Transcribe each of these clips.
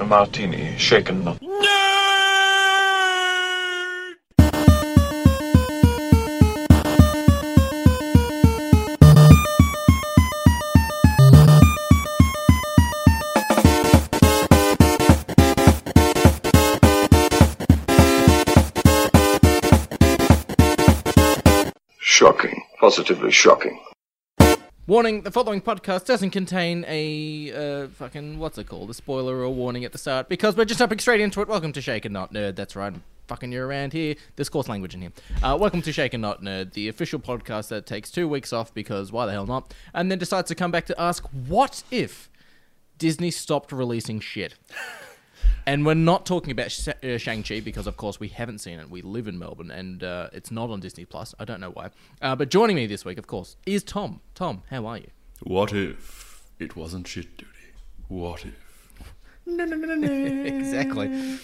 A martini, shaken not. Shocking. Positively shocking. Warning: The following podcast doesn't contain a uh, fucking what's it called? A spoiler or a warning at the start because we're just jumping straight into it. Welcome to Shaken Not Nerd. That's right. I'm fucking you around here. There's coarse language in here. Uh, welcome to Shaken Not Nerd, the official podcast that takes two weeks off because why the hell not? And then decides to come back to ask, what if Disney stopped releasing shit? And we're not talking about Sh- uh, Shang-Chi because, of course, we haven't seen it. We live in Melbourne and uh, it's not on Disney Plus. I don't know why. Uh, but joining me this week, of course, is Tom. Tom, how are you? What if it wasn't shit duty? What if? No, no, no, no, no. exactly.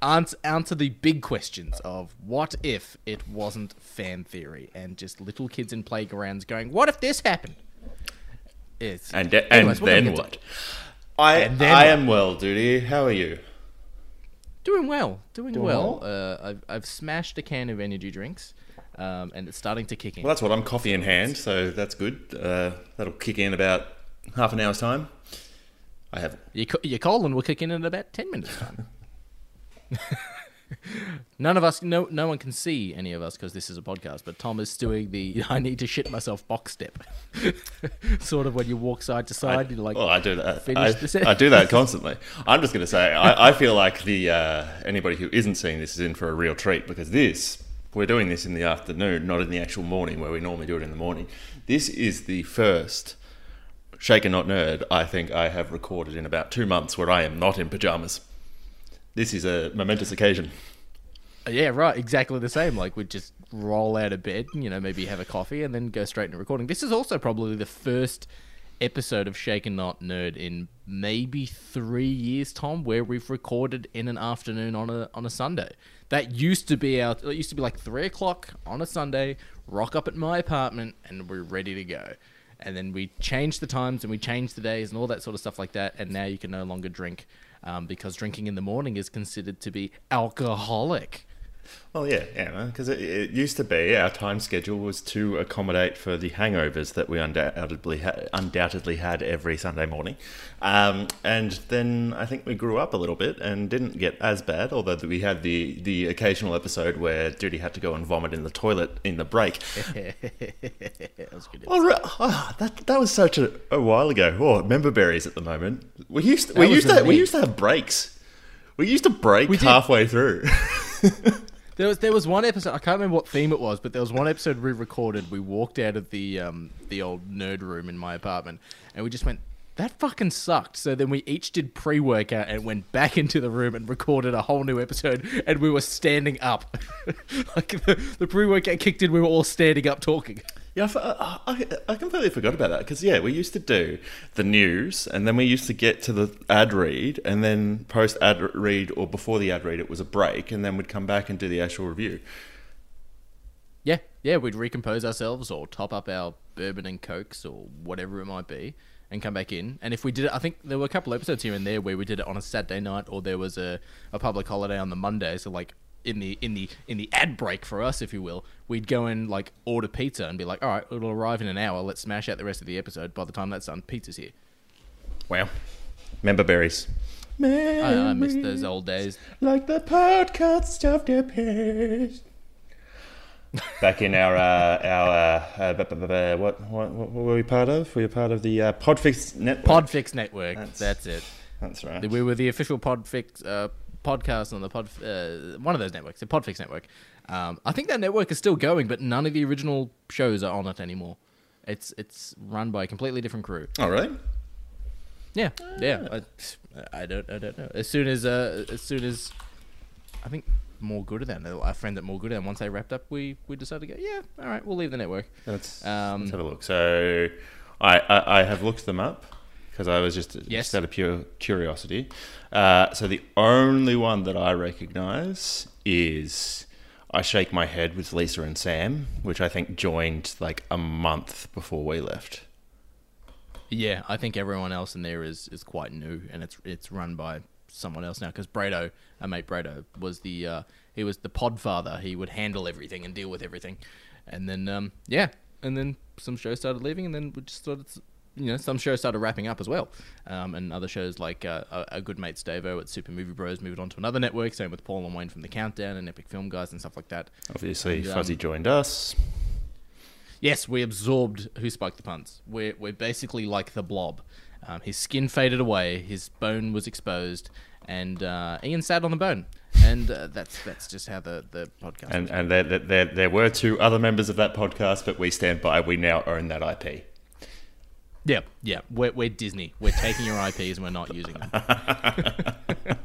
Answer, answer the big questions of what if it wasn't fan theory and just little kids in playgrounds going, what if this happened? It's, And, and Anyways, we're gonna then to- what? I And then I what? am well, duty. How are you? Doing well, doing, Doing well. well? Uh, I've, I've smashed a can of energy drinks, um, and it's starting to kick in. Well, that's what I'm coffee in hand, so that's good. Uh, that'll kick in about half an hour's time. I have. Your, your colon will kick in in about 10 minutes' time. None of us, no, no one can see any of us because this is a podcast. But Tom is doing the "I need to shit myself" box step, sort of when you walk side to side. you're like, well, I do that. finish I. I do that constantly. I'm just going to say, I, I feel like the uh, anybody who isn't seeing this is in for a real treat because this we're doing this in the afternoon, not in the actual morning where we normally do it in the morning. This is the first Shaken Not Nerd I think I have recorded in about two months where I am not in pajamas. This is a momentous occasion. Yeah, right. Exactly the same. Like we'd just roll out of bed, you know, maybe have a coffee, and then go straight into recording. This is also probably the first episode of Shaken Not Nerd in maybe three years, Tom, where we've recorded in an afternoon on a on a Sunday. That used to be our. It used to be like three o'clock on a Sunday. Rock up at my apartment, and we're ready to go. And then we changed the times and we changed the days and all that sort of stuff like that. And now you can no longer drink um, because drinking in the morning is considered to be alcoholic. Well, yeah, yeah, because it, it used to be our time schedule was to accommodate for the hangovers that we undoubtedly ha- undoubtedly had every Sunday morning, um, and then I think we grew up a little bit and didn't get as bad. Although we had the the occasional episode where Duty had to go and vomit in the toilet in the break. that was good. Oh, oh, that that was such a, a while ago. Oh, member berries at the moment. We used we used to we used to have breaks. We used to break did. halfway through. There was there was one episode I can't remember what theme it was, but there was one episode we recorded. We walked out of the um the old nerd room in my apartment, and we just went. That fucking sucked. So then we each did pre workout and went back into the room and recorded a whole new episode. And we were standing up, like the, the pre workout kicked in. We were all standing up talking. Yeah, I, I- I completely forgot about that because yeah, we used to do the news, and then we used to get to the ad read, and then post ad read or before the ad read, it was a break, and then we'd come back and do the actual review. Yeah, yeah, we'd recompose ourselves or top up our bourbon and cokes or whatever it might be and come back in. And if we did it, I think there were a couple episodes here and there where we did it on a Saturday night or there was a, a public holiday on the Monday. So like in the in the in the ad break for us, if you will, we'd go and like order pizza and be like, all right, it'll arrive in an hour. Let's smash out the rest of the episode. By the time that's done, pizza's here. Wow, member berries. I, I miss those old days. like the podcast of the past. Back in our uh, our uh, uh, what, what what were we part of? We were part of the uh, Podfix network. Podfix Network. That's- That's, it. That's right. We were the official Podfix uh, podcast on the Pod, uh, one of those networks, the Podfix network. Um, I think that network is still going, but none of the original shows are on it anymore. It's it's run by a completely different crew. Oh really? Yeah, yeah. I, I don't I don't know. As soon as uh, as soon as I think more good at that. Our friend at more good at once they wrapped up, we we decided to go. Yeah, all right, we'll leave the network. Let's, Um, let's have a look. So, I, I, I have looked them up because I was just, Yes. just out of pure curiosity. Uh, so the only one that I recognise is I Shake My Head with Lisa and Sam, which I think joined like a month before we left. Yeah, I think everyone else in there is, is quite new, and it's it's run by someone else now because Brado, our mate Brado, was the uh, he was the podfather. He would handle everything and deal with everything, and then um, yeah, and then some shows started leaving, and then we just started. You know, some shows started wrapping up as well, um, and other shows like uh, a, good mates Stavo at Super Movie Bros moved on to another network. Same with Paul and Wayne from the Countdown and Epic Film Guys and stuff like that. Obviously, And, um, Fuzzy joined us. Yes, we absorbed Who Spiked the Puns. We're, we're basically like the blob. Um, his skin faded away, his bone was exposed, and uh, Ian sat on the bone. And uh, that's that's just how the, the podcast And and there- there there were two other members of that podcast, but we stand by. We now own that IP. Yeah, yeah. We're, we're Disney. We're taking your IPs and we're not using them.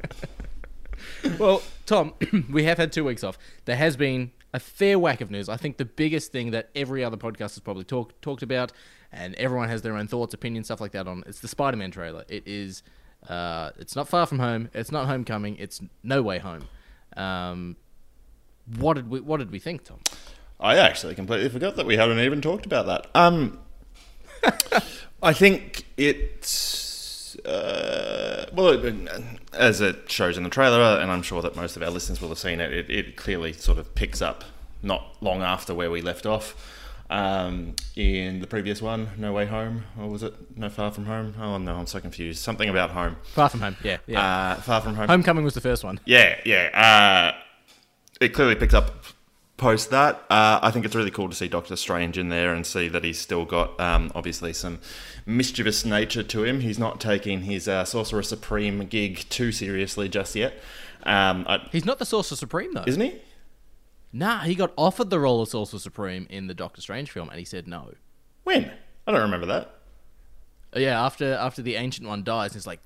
well, Tom, we have had two weeks off. There has been a fair whack of news. I think the biggest thing that every other podcast has probably talked talked about, and everyone has their own thoughts, opinions, stuff like that on. It's the Spider-Man trailer. It is. Uh, it's not far from home. It's not Homecoming. It's No Way Home. Um, what did we What did we think, Tom? I actually completely forgot that we hadn't even talked about that. Um, I think it's uh, well, as it shows in the trailer, and I'm sure that most of our listeners will have seen it. It, it clearly sort of picks up not long after where we left off. Um, in the previous one, No Way Home, or was it No Far From Home? Oh no, I'm so confused. Something about home. Far from home. Yeah, yeah. Uh, Far From Home. Homecoming was the first one. Yeah, yeah. Uh, it clearly picks up post that. Uh, I think it's really cool to see Doctor Strange in there and see that he's still got um, obviously some mischievous nature to him. He's not taking his uh, Sorcerer Supreme gig too seriously just yet. Um, I, He's not the Sorcerer Supreme though. isn't he? Nah, he got offered the role of Sorcerer Supreme in the Doctor Strange film, and he said no. When? I don't remember that. Uh, Yeah, after after the Ancient One dies, he's like,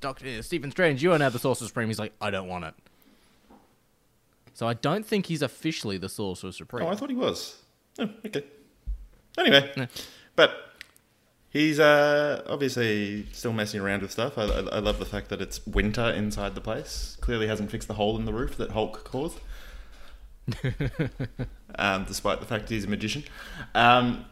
Doctor Stephen Strange, you are now the Sorcerer Supreme. He's like, I don't want it. So I don't think he's officially the Sorcerer Supreme. Oh, I thought he was. Oh, okay. Anyway, but he's uh, obviously still messing around with stuff. I, I, I love the fact that it's winter inside the place. Clearly hasn't fixed the hole in the roof that Hulk caused. um, despite the fact he's a magician. Um,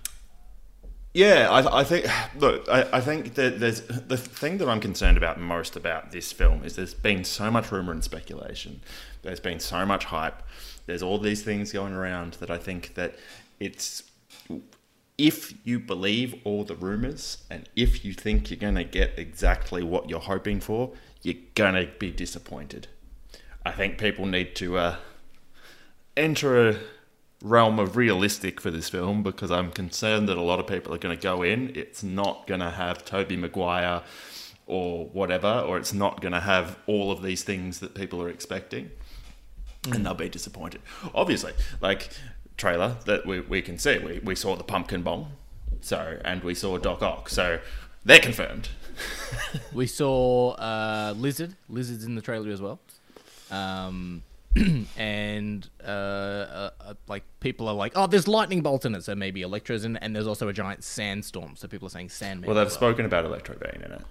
yeah, I, I think. Look, I, I think that there's the thing that I'm concerned about most about this film is there's been so much rumor and speculation. There's been so much hype. There's all these things going around that I think that it's if you believe all the rumors and if you think you're going to get exactly what you're hoping for, you're going to be disappointed. I think people need to uh, enter a realm of realistic for this film because I'm concerned that a lot of people are going to go in. It's not going to have Tobey Maguire or whatever, or it's not going to have all of these things that people are expecting, and they'll be disappointed. Obviously, like trailer that we, we can see, we, we saw the pumpkin bomb, so and we saw Doc Ock, so they're confirmed. We saw uh, Lizard. Lizard's in the trailer as well. Um, and uh, uh, uh, like people are like, oh, there's lightning bolt in it, so maybe Electro's in it, and there's also a giant sandstorm, so people are saying Sandman. Well, they've spoken about Electro being in it.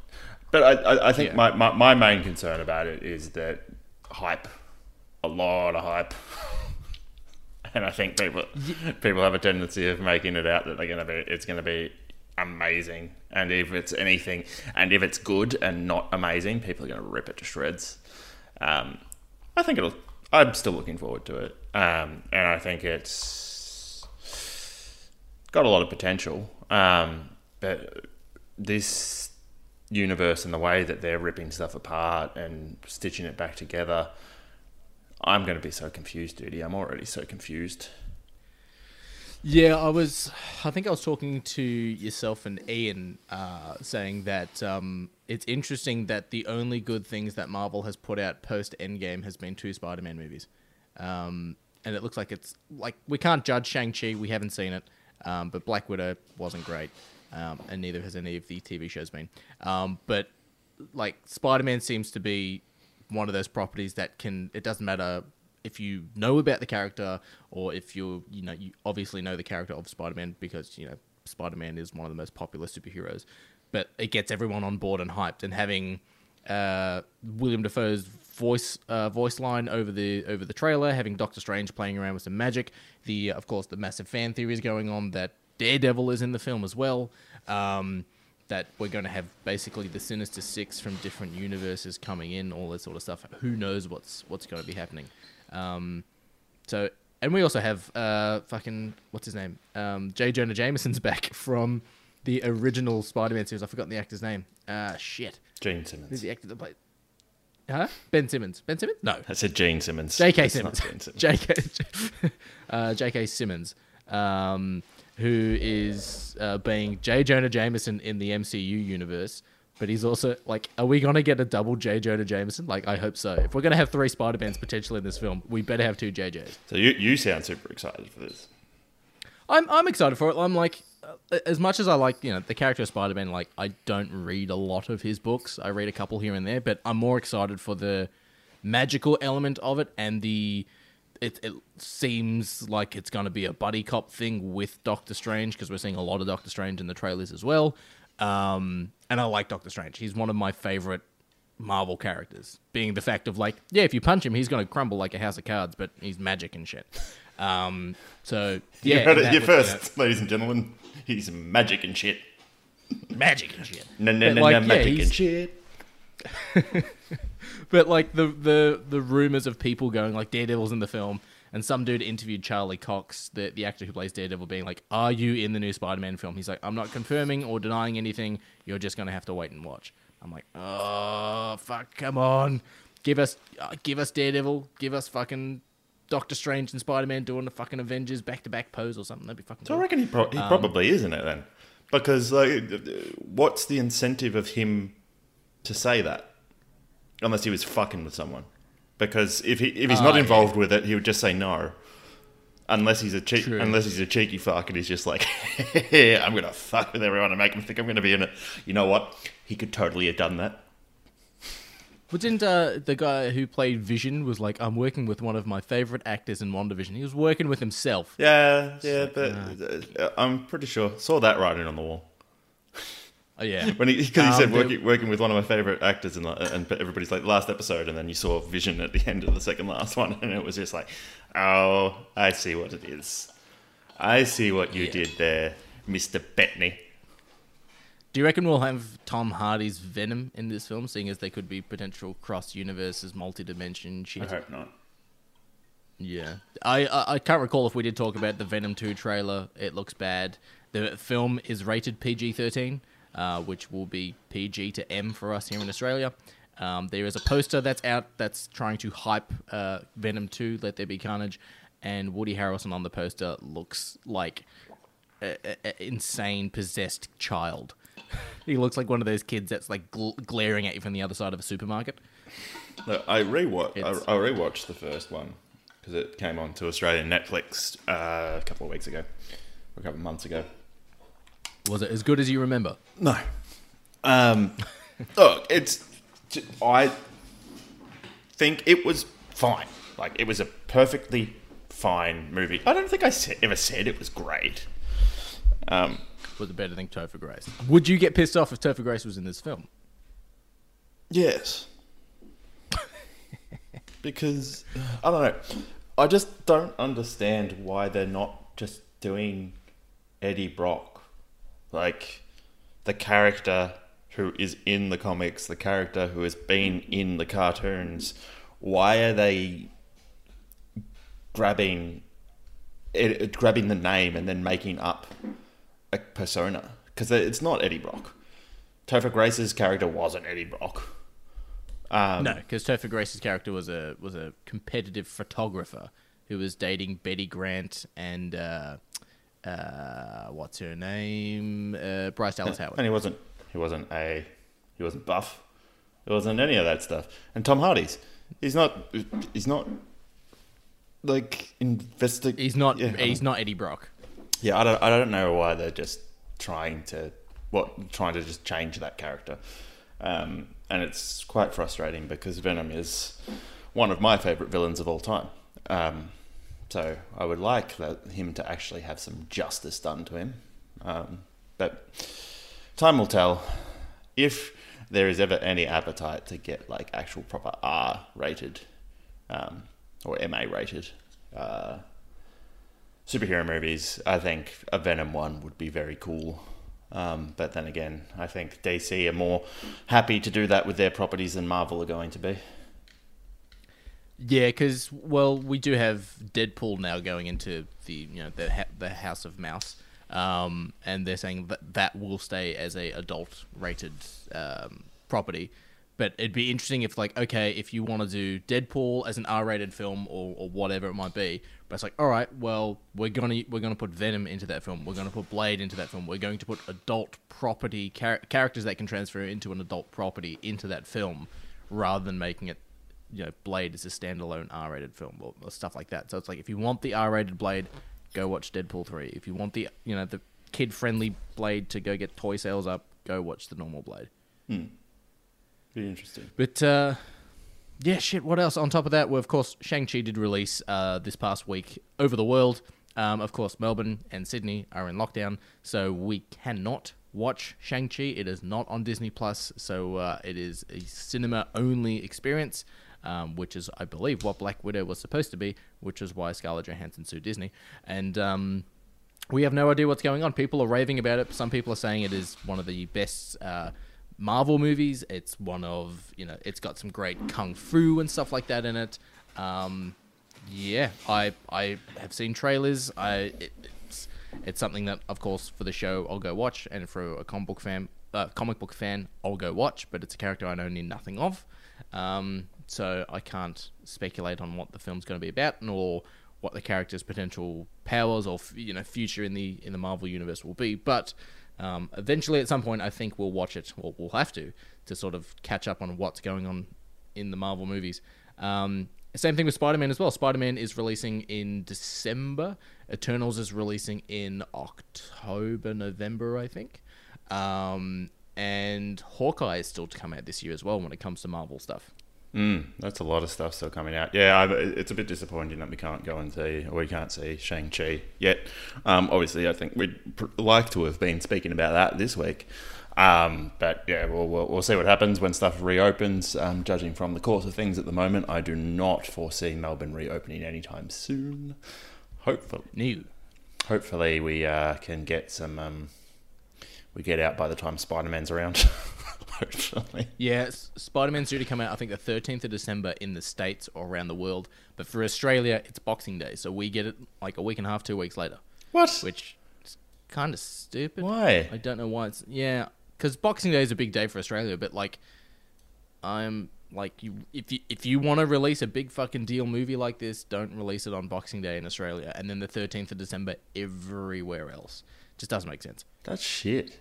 But I, I, I think Yeah. my, my, my main concern about it is that hype, a lot of hype. and I think people people have a tendency of making it out that they're gonna be it's gonna be amazing. And if it's anything and if it's good and not amazing, people are gonna rip it to shreds. Um, I think it'll I'm still looking forward to it. Um, and I think it's got a lot of potential. Um, but this universe and the way that they're ripping stuff apart and stitching it back together, I'm going to be so confused, dude. I'm already so confused. Yeah, I was. I think I was talking to yourself and Ian, uh, saying that um, it's interesting that the only good things that Marvel has put out post Endgame has been two Spider-Man movies, um, and it looks like it's like we can't judge Shang Chi. We haven't seen it, um, but Black Widow wasn't great, um, and neither has any of the TV shows been. Um, but like Spider-Man seems to be one of those properties that can. It doesn't matter if you know about the character or if you're you know you obviously know the character of Spider-Man because you know Spider-Man is one of the most popular superheroes, but it gets everyone on board and hyped. And having uh, William Dafoe's voice uh, voice line over the over the trailer, having Doctor Strange playing around with some magic, the of course the massive fan theories going on that Daredevil is in the film as well. Um, that we're going to have basically the Sinister Six from different universes coming in, all this sort of stuff. Who knows what's what's going to be happening? Um, so, and we also have uh, fucking what's his name? Um, J. Jonah Jameson's back from the original Spider-Man series. I've forgotten the actor's name. Ah, shit. Gene Who's Simmons. the actor that played? Huh? Ben Simmons. Ben Simmons? No. I said Gene Simmons. J.K. Simmons. Simmons. J.K. uh, J.K. Simmons, um, who is uh, being J. Jonah Jameson in the MCU universe. But he's also like, are we gonna get a double J. Jonah Jameson? Like, I hope so. If we're gonna have three Spider Mans potentially in this film, we better have two JJs. So you you sound super excited for this. I'm I'm excited for it. I'm like, as much as I like, you know, the character of Spider Man. Like, I don't read a lot of his books. I read a couple here and there, but I'm more excited for the magical element of it and the. It, it seems like it's going to be a buddy cop thing with Doctor Strange because we're seeing a lot of Doctor Strange in the trailers as well. Um, and I like Doctor Strange. He's one of my favorite Marvel characters, being the fact of like, yeah, if you punch him, he's going to crumble like a house of cards, but he's magic and shit. Um, so yeah, you heard it here was, you know, first, ladies and gentlemen. He's magic and shit. magic and shit. No, no, But, no, like, no, yeah, magic and shit. But like the the the rumors of people going like Daredevil's in the film, and some dude interviewed Charlie Cox, the the actor who plays Daredevil, being like, "Are you in the new Spider-Man film?" He's like, "I'm not confirming or denying anything. You're just gonna have to wait and watch." I'm like, "Oh fuck, come on, give us uh, give us Daredevil, give us fucking." Doctor Strange and Spider Man doing the fucking Avengers back to back pose or something. That'd be fucking So I reckon he, pro- Um, probably is in it then, because like, what's the incentive of him to say that, unless he was fucking with someone? Because if he if he's Ah, not yeah. involved with it, he would just say no. Unless he's a cheek, unless he's a cheeky fuck, and he's just like, I'm gonna fuck with everyone and make them think I'm gonna be in it. You know what? He could totally have done that. But didn't uh, the guy who played Vision was like, I'm working with one of my favorite actors in WandaVision. He was working with himself. Yeah, yeah, but uh, I'm pretty sure saw that writing on the wall. Oh, yeah. When he because he Um, said working, working with one of my favorite actors and and everybody's like last episode and then you saw Vision at the end of the second last one and it was just like oh I see what it is I see what you Yeah. did there Mister Bettany Do you reckon we'll have Tom Hardy's Venom in this film, seeing as they could be potential cross universes, multi dimension shit? I hope not Yeah, I, I I can't recall if we did talk about the Venom two trailer. It looks bad. The film is rated PG thirteen, uh, which will be PG to M for us here in Australia. Um, there is a poster that's out that's trying to hype uh, Venom two. Let there be carnage, and Woody Harrelson on the poster looks like a, a, a insane possessed child. he looks like one of those kids that's like gl- glaring at you from the other side of a supermarket. Look, I rewatched I, It's- I rewatched the first one because it came on to Australian Netflix uh, a couple of weeks ago a couple of months ago Was it as good as you remember? No. Um, look, it's. I think it was fine. Like it was a perfectly fine movie. I don't think I ever said it was great. Um, was it better than Topher Grace? Would you get pissed off if Topher Grace was in this film? yes. because I don't know. I just don't understand why they're not just doing Eddie Brock, like the character who is in the comics, the character who has been in the cartoons. Why are they grabbing it, grabbing the name and then making up a persona? Because it's not Eddie Brock. Topher Grace's character wasn't Eddie Brock. Um, No, because Topher Grace's character was a was a competitive photographer who was dating Betty Brant and uh, uh, what's her name? Uh, Bryce Dallas Howard. And he wasn't. He wasn't a. He wasn't buff. He wasn't any of that stuff. And Tom Hardy's. He's not. He's not. Like investig. He's not. Yeah, he's not Eddie Brock. Yeah, I don't. I don't know why they're just trying to. What trying to just change that character, um, and it's quite frustrating because Venom is one of my favorite villains of all time. Um, so I would like that him to actually have some justice done to him, um, but time will tell if there is ever any appetite to get like actual proper R rated um, or MA rated uh, superhero movies. I think a Venom one would be very cool. Um, but then again, I think DC are more happy to do that with their properties than Marvel are going to be. Yeah, because well, we do have Deadpool now going into the you know the ha- the House of Mouse, um, and they're saying that that will stay as a adult rated um, property. But it'd be interesting if like okay, if you want to do Deadpool as an R rated film or, or whatever it might be, but it's like all right, well we're gonna we're gonna put Venom into that film, we're gonna put Blade into that film, we're going to put adult property char- characters that can transfer into an adult property into that film, rather than making it you know Blade is a standalone R-rated film or, or stuff like that. So it's like if you want the R-rated Blade, go watch Deadpool three. If you want the you know the kid-friendly Blade to go get toy sales up, go watch the normal Blade. Be interesting. But uh, yeah, shit. What else? On top of that, well, of course, Shang Chi did release uh, this past week over the world. Um, of course, Melbourne and Sydney are in lockdown, so we cannot watch Shang Chi. It is not on Disney Plus, so uh, it is a cinema-only experience. Um, which is, I believe, what Black Widow was supposed to be, which is why Scarlett Johansson sued Disney. And um, we have no idea what's going on. People are raving about it. Some people are saying it is one of the best uh, Marvel movies. It's one of you know, it's got some great kung fu and stuff like that in it. Um, yeah, I I have seen trailers. I it, it's it's something that, of course, for the show I'll go watch, and for a comic book fan, uh, comic book fan, I'll go watch. But it's a character I know near nothing of. Um, so I can't speculate on what the film's going to be about, nor what the character's potential powers or you know future in the in the Marvel universe will be. But um, eventually, at some point, I think we'll watch it, or we'll have to, to sort of catch up on what's going on in the Marvel movies. Um, same thing with Spider Man as well. Spider Man is releasing in December. Eternals is releasing in October, November, I think. Um, and Hawkeye is still to come out this year as well when it comes to Marvel stuff. Mm, that's a lot of stuff still coming out. Yeah, I, it's a bit disappointing that we can't go and see, or we can't see Shang Chi yet. Um, obviously, I think we'd pr- like to have been speaking about that this week. Um, but yeah, we'll, we'll, we'll see what happens when stuff reopens. Um, judging from the course of things at the moment, I do not foresee Melbourne reopening anytime soon. Hopefully, New. hopefully we uh, can get some. Um, we get out by the time Spider Man's around. hopefully. Yeah, Spider Man's due to come out, I think, the 13th of December in the States or around the world. But for Australia, it's Boxing Day. So we get it like a week and a half, two weeks later. What? Which is kind of stupid. Why? I don't know why it's. Yeah, because Boxing Day is a big day for Australia. But like, I'm. Like you, if you if you want to release a big fucking deal movie like this, don't release it on Boxing Day in Australia, and then the thirteenth of December everywhere else. Just doesn't make sense. That's shit.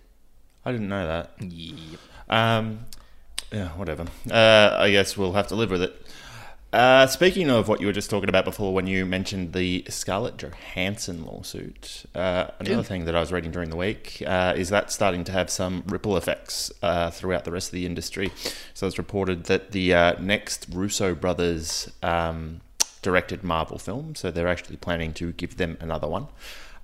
I didn't know that. Yep. Um, yeah, whatever. Uh, I guess we'll have to live with it. Uh, speaking of what you were just talking about before, when you mentioned the Scarlett Johansson lawsuit, uh, another Yeah. thing that I was reading during the week uh, is that starting to have some ripple effects uh, throughout the rest of the industry. So it's reported that the uh, next Russo brothers um, directed Marvel film, so they're actually planning to give them another one.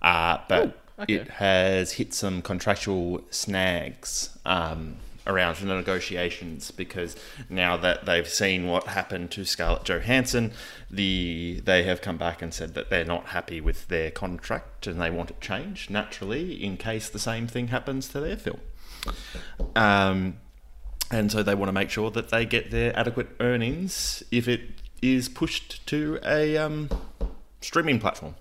Uh, but Ooh, okay. it has hit some contractual snags um, around the negotiations because now that they've seen what happened to Scarlett Johansson, the they have come back and said that they're not happy with their contract and they want it changed naturally in case the same thing happens to their film. Um, and so they want to make sure that they get their adequate earnings if it is pushed to a um, streaming platform,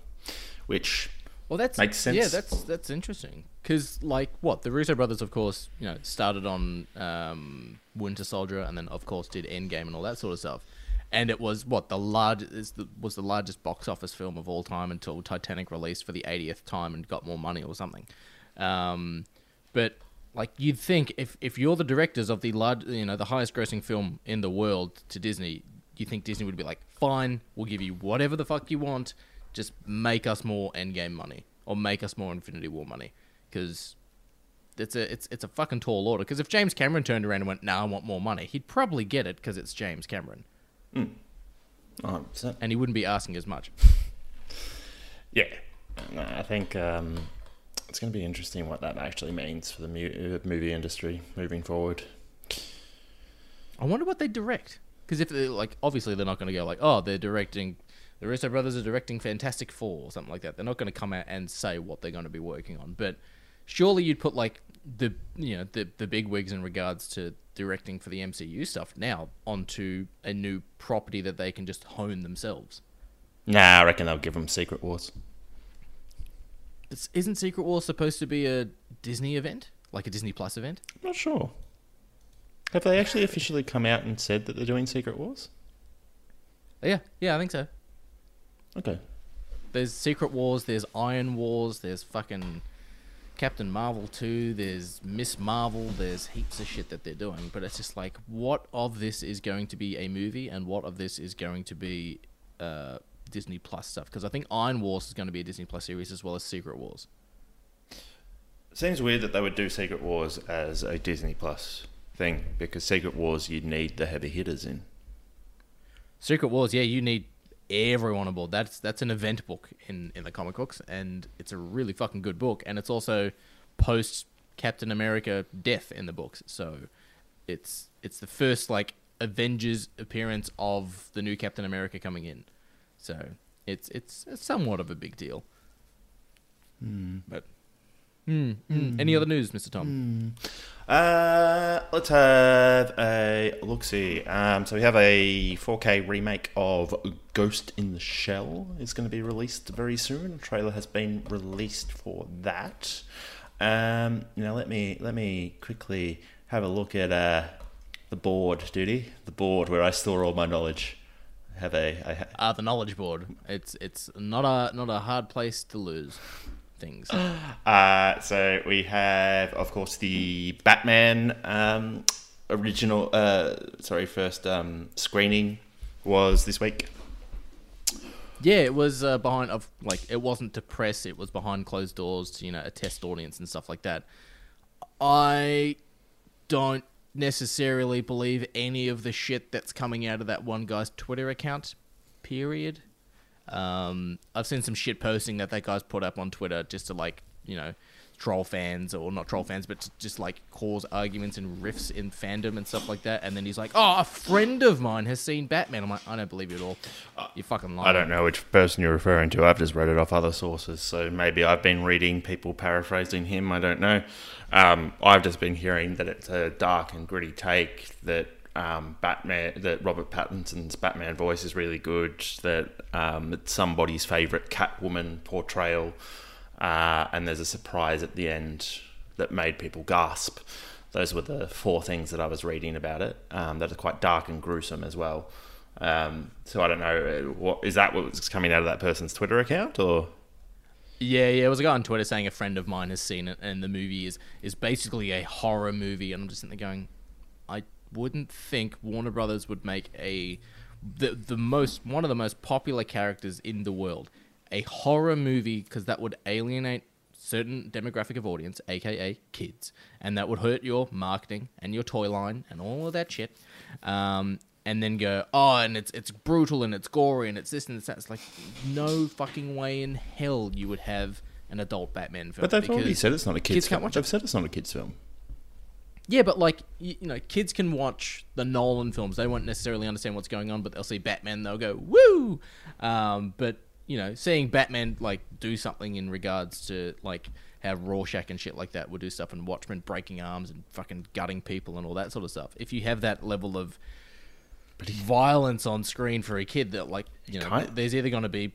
which Well, that's Makes sense. Yeah, that's that's interesting. Because like what the Russo brothers, of course, you know, started on um, Winter Soldier, and then of course did Endgame and all that sort of stuff. And it was what the large was the largest box office film of all time until Titanic released for the 80th time and got more money or something. Um, but like you'd think if if you're the directors of the large, you know, the highest grossing film in the world to Disney, you think Disney would be like, fine, we'll give you whatever the fuck you want, just make us more Endgame money or make us more Infinity War money, because it's a it's it's a fucking tall order. Because if James Cameron turned around and went, "Nah, I want more money," he'd probably get it because it's James Cameron, 100%. and he wouldn't be asking as much. Yeah, no, I think um, it's going to be interesting what that actually means for the mu- uh, movie industry moving forward. I wonder what they direct. Because if they like, obviously they're not going to go like, "Oh, they're directing." The Russo brothers are directing Fantastic Four or something like that. They're not going to come out and say what they're going to be working on. But surely you'd put like the you know the the big wigs in regards to directing for the MCU stuff now onto a new property that they can just hone themselves. Nah, I reckon they'll give them Secret Wars. It's, isn't Secret Wars supposed to be a Disney event, like a Disney Plus event? I'm not sure. Have they actually officially come out and said that they're doing Secret Wars? Yeah, yeah, I think so. Okay. There's Secret Wars, there's Iron Wars, there's fucking Captain Marvel 2, there's Miss Marvel, there's heaps of shit that they're doing, but it's just like what of this is going to be a movie and what of this is going to be uh, Disney Plus stuff because I think Iron Wars is going to be a Disney Plus series as well as Secret Wars. Seems weird that they would do Secret Wars as a Disney Plus thing because Secret Wars you'd need the heavy hitters in. Secret Wars, yeah, you need everyone on board. That's that's an event book in in the comic books, and it's a really fucking good book. And it's also post Captain America death in the books, so it's it's the first like Avengers appearance of the new Captain America coming in. So it's it's, it's somewhat of a big deal. Hmm. But Hmm, hmm. any other news, Mister Tom? Uh, let's have a look. See, um, so we have a 4K remake of Ghost in the Shell is going to be released very soon. A trailer has been released for that. Um, now let me let me quickly have a look at uh, the board, duty, the board where I store all my knowledge. Have a I ha- Uh, the knowledge board. It's it's not a not a hard place to lose things. Uh, so we have, of course, the Batman um, original. Uh, sorry, first um, screening was this week. Yeah, it was uh, behind of like it wasn't to press. It was behind closed doors to you know a test audience and stuff like that. I don't necessarily believe any of the shit that's coming out of that one guy's Twitter account. Period. Um, I've seen some shit posting that that guy's put up on Twitter just to like you know troll fans or not troll fans, but to just like cause arguments and riffs in fandom and stuff like that. And then he's like, "Oh, a friend of mine has seen Batman." I'm like, I don't believe you at all. You fucking lying. I don't know which person you're referring to. I've just read it off other sources, so maybe I've been reading people paraphrasing him. I don't know. Um, I've just been hearing that it's a dark and gritty take that um, Batman, that Robert Pattinson's Batman voice is really good. That um, it's somebody's favorite Catwoman portrayal, uh, and there's a surprise at the end that made people gasp. Those were the four things that I was reading about it. Um, that are quite dark and gruesome as well. Um, so I don't know. uh, What is that? What's coming out of that person's Twitter account, or Yeah, yeah. It was a guy on Twitter saying a friend of mine has seen it, and the movie is is basically a horror movie. And I'm just sitting there going, I wouldn't think Warner Brothers would make a the the most one of the most popular characters in the world a horror movie because that would alienate certain demographic of audience, aka kids, and that would hurt your marketing and your toy line and all of that shit. Um, and then go, oh, and it's it's brutal and it's gory and it's this and it's that. It's like no fucking way in hell you would have an adult Batman film. but they've already said it's not a kids. kids can't film. watch They've said it's not a kids film. Yeah, but like you, you know, kids can watch the Nolan films. They won't necessarily understand what's going on, but they'll see Batman. They'll go woo. Um, but you know, seeing Batman like do something in regards to like how Rorschach and shit like that would do stuff, and Watchmen breaking arms and fucking gutting people and all that sort of stuff. If you have that level of violence on screen for a kid, that like you know, there's either going to be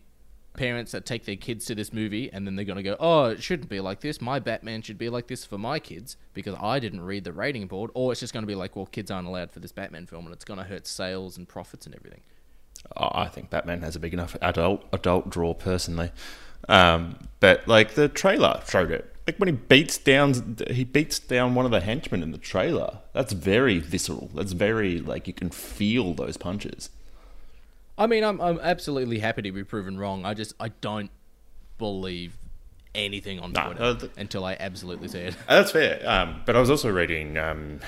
parents that take their kids to this movie and then they're going to go, oh, it shouldn't be like this. My Batman should be like this for my kids because I didn't read the rating board. Or it's just going to be like, well, kids aren't allowed for this Batman film and it's going to hurt sales and profits and everything. I think Batman has a big enough adult adult draw personally, um, but like the trailer showed it. Like when he beats down, he beats down one of the henchmen in the trailer. That's very visceral. That's very like you can feel those punches. I mean, I'm, I'm absolutely happy to be proven wrong. I just, I don't believe anything on Nah, Twitter uh, th- until I absolutely see it. Uh, That's fair. Um, but I was also reading um,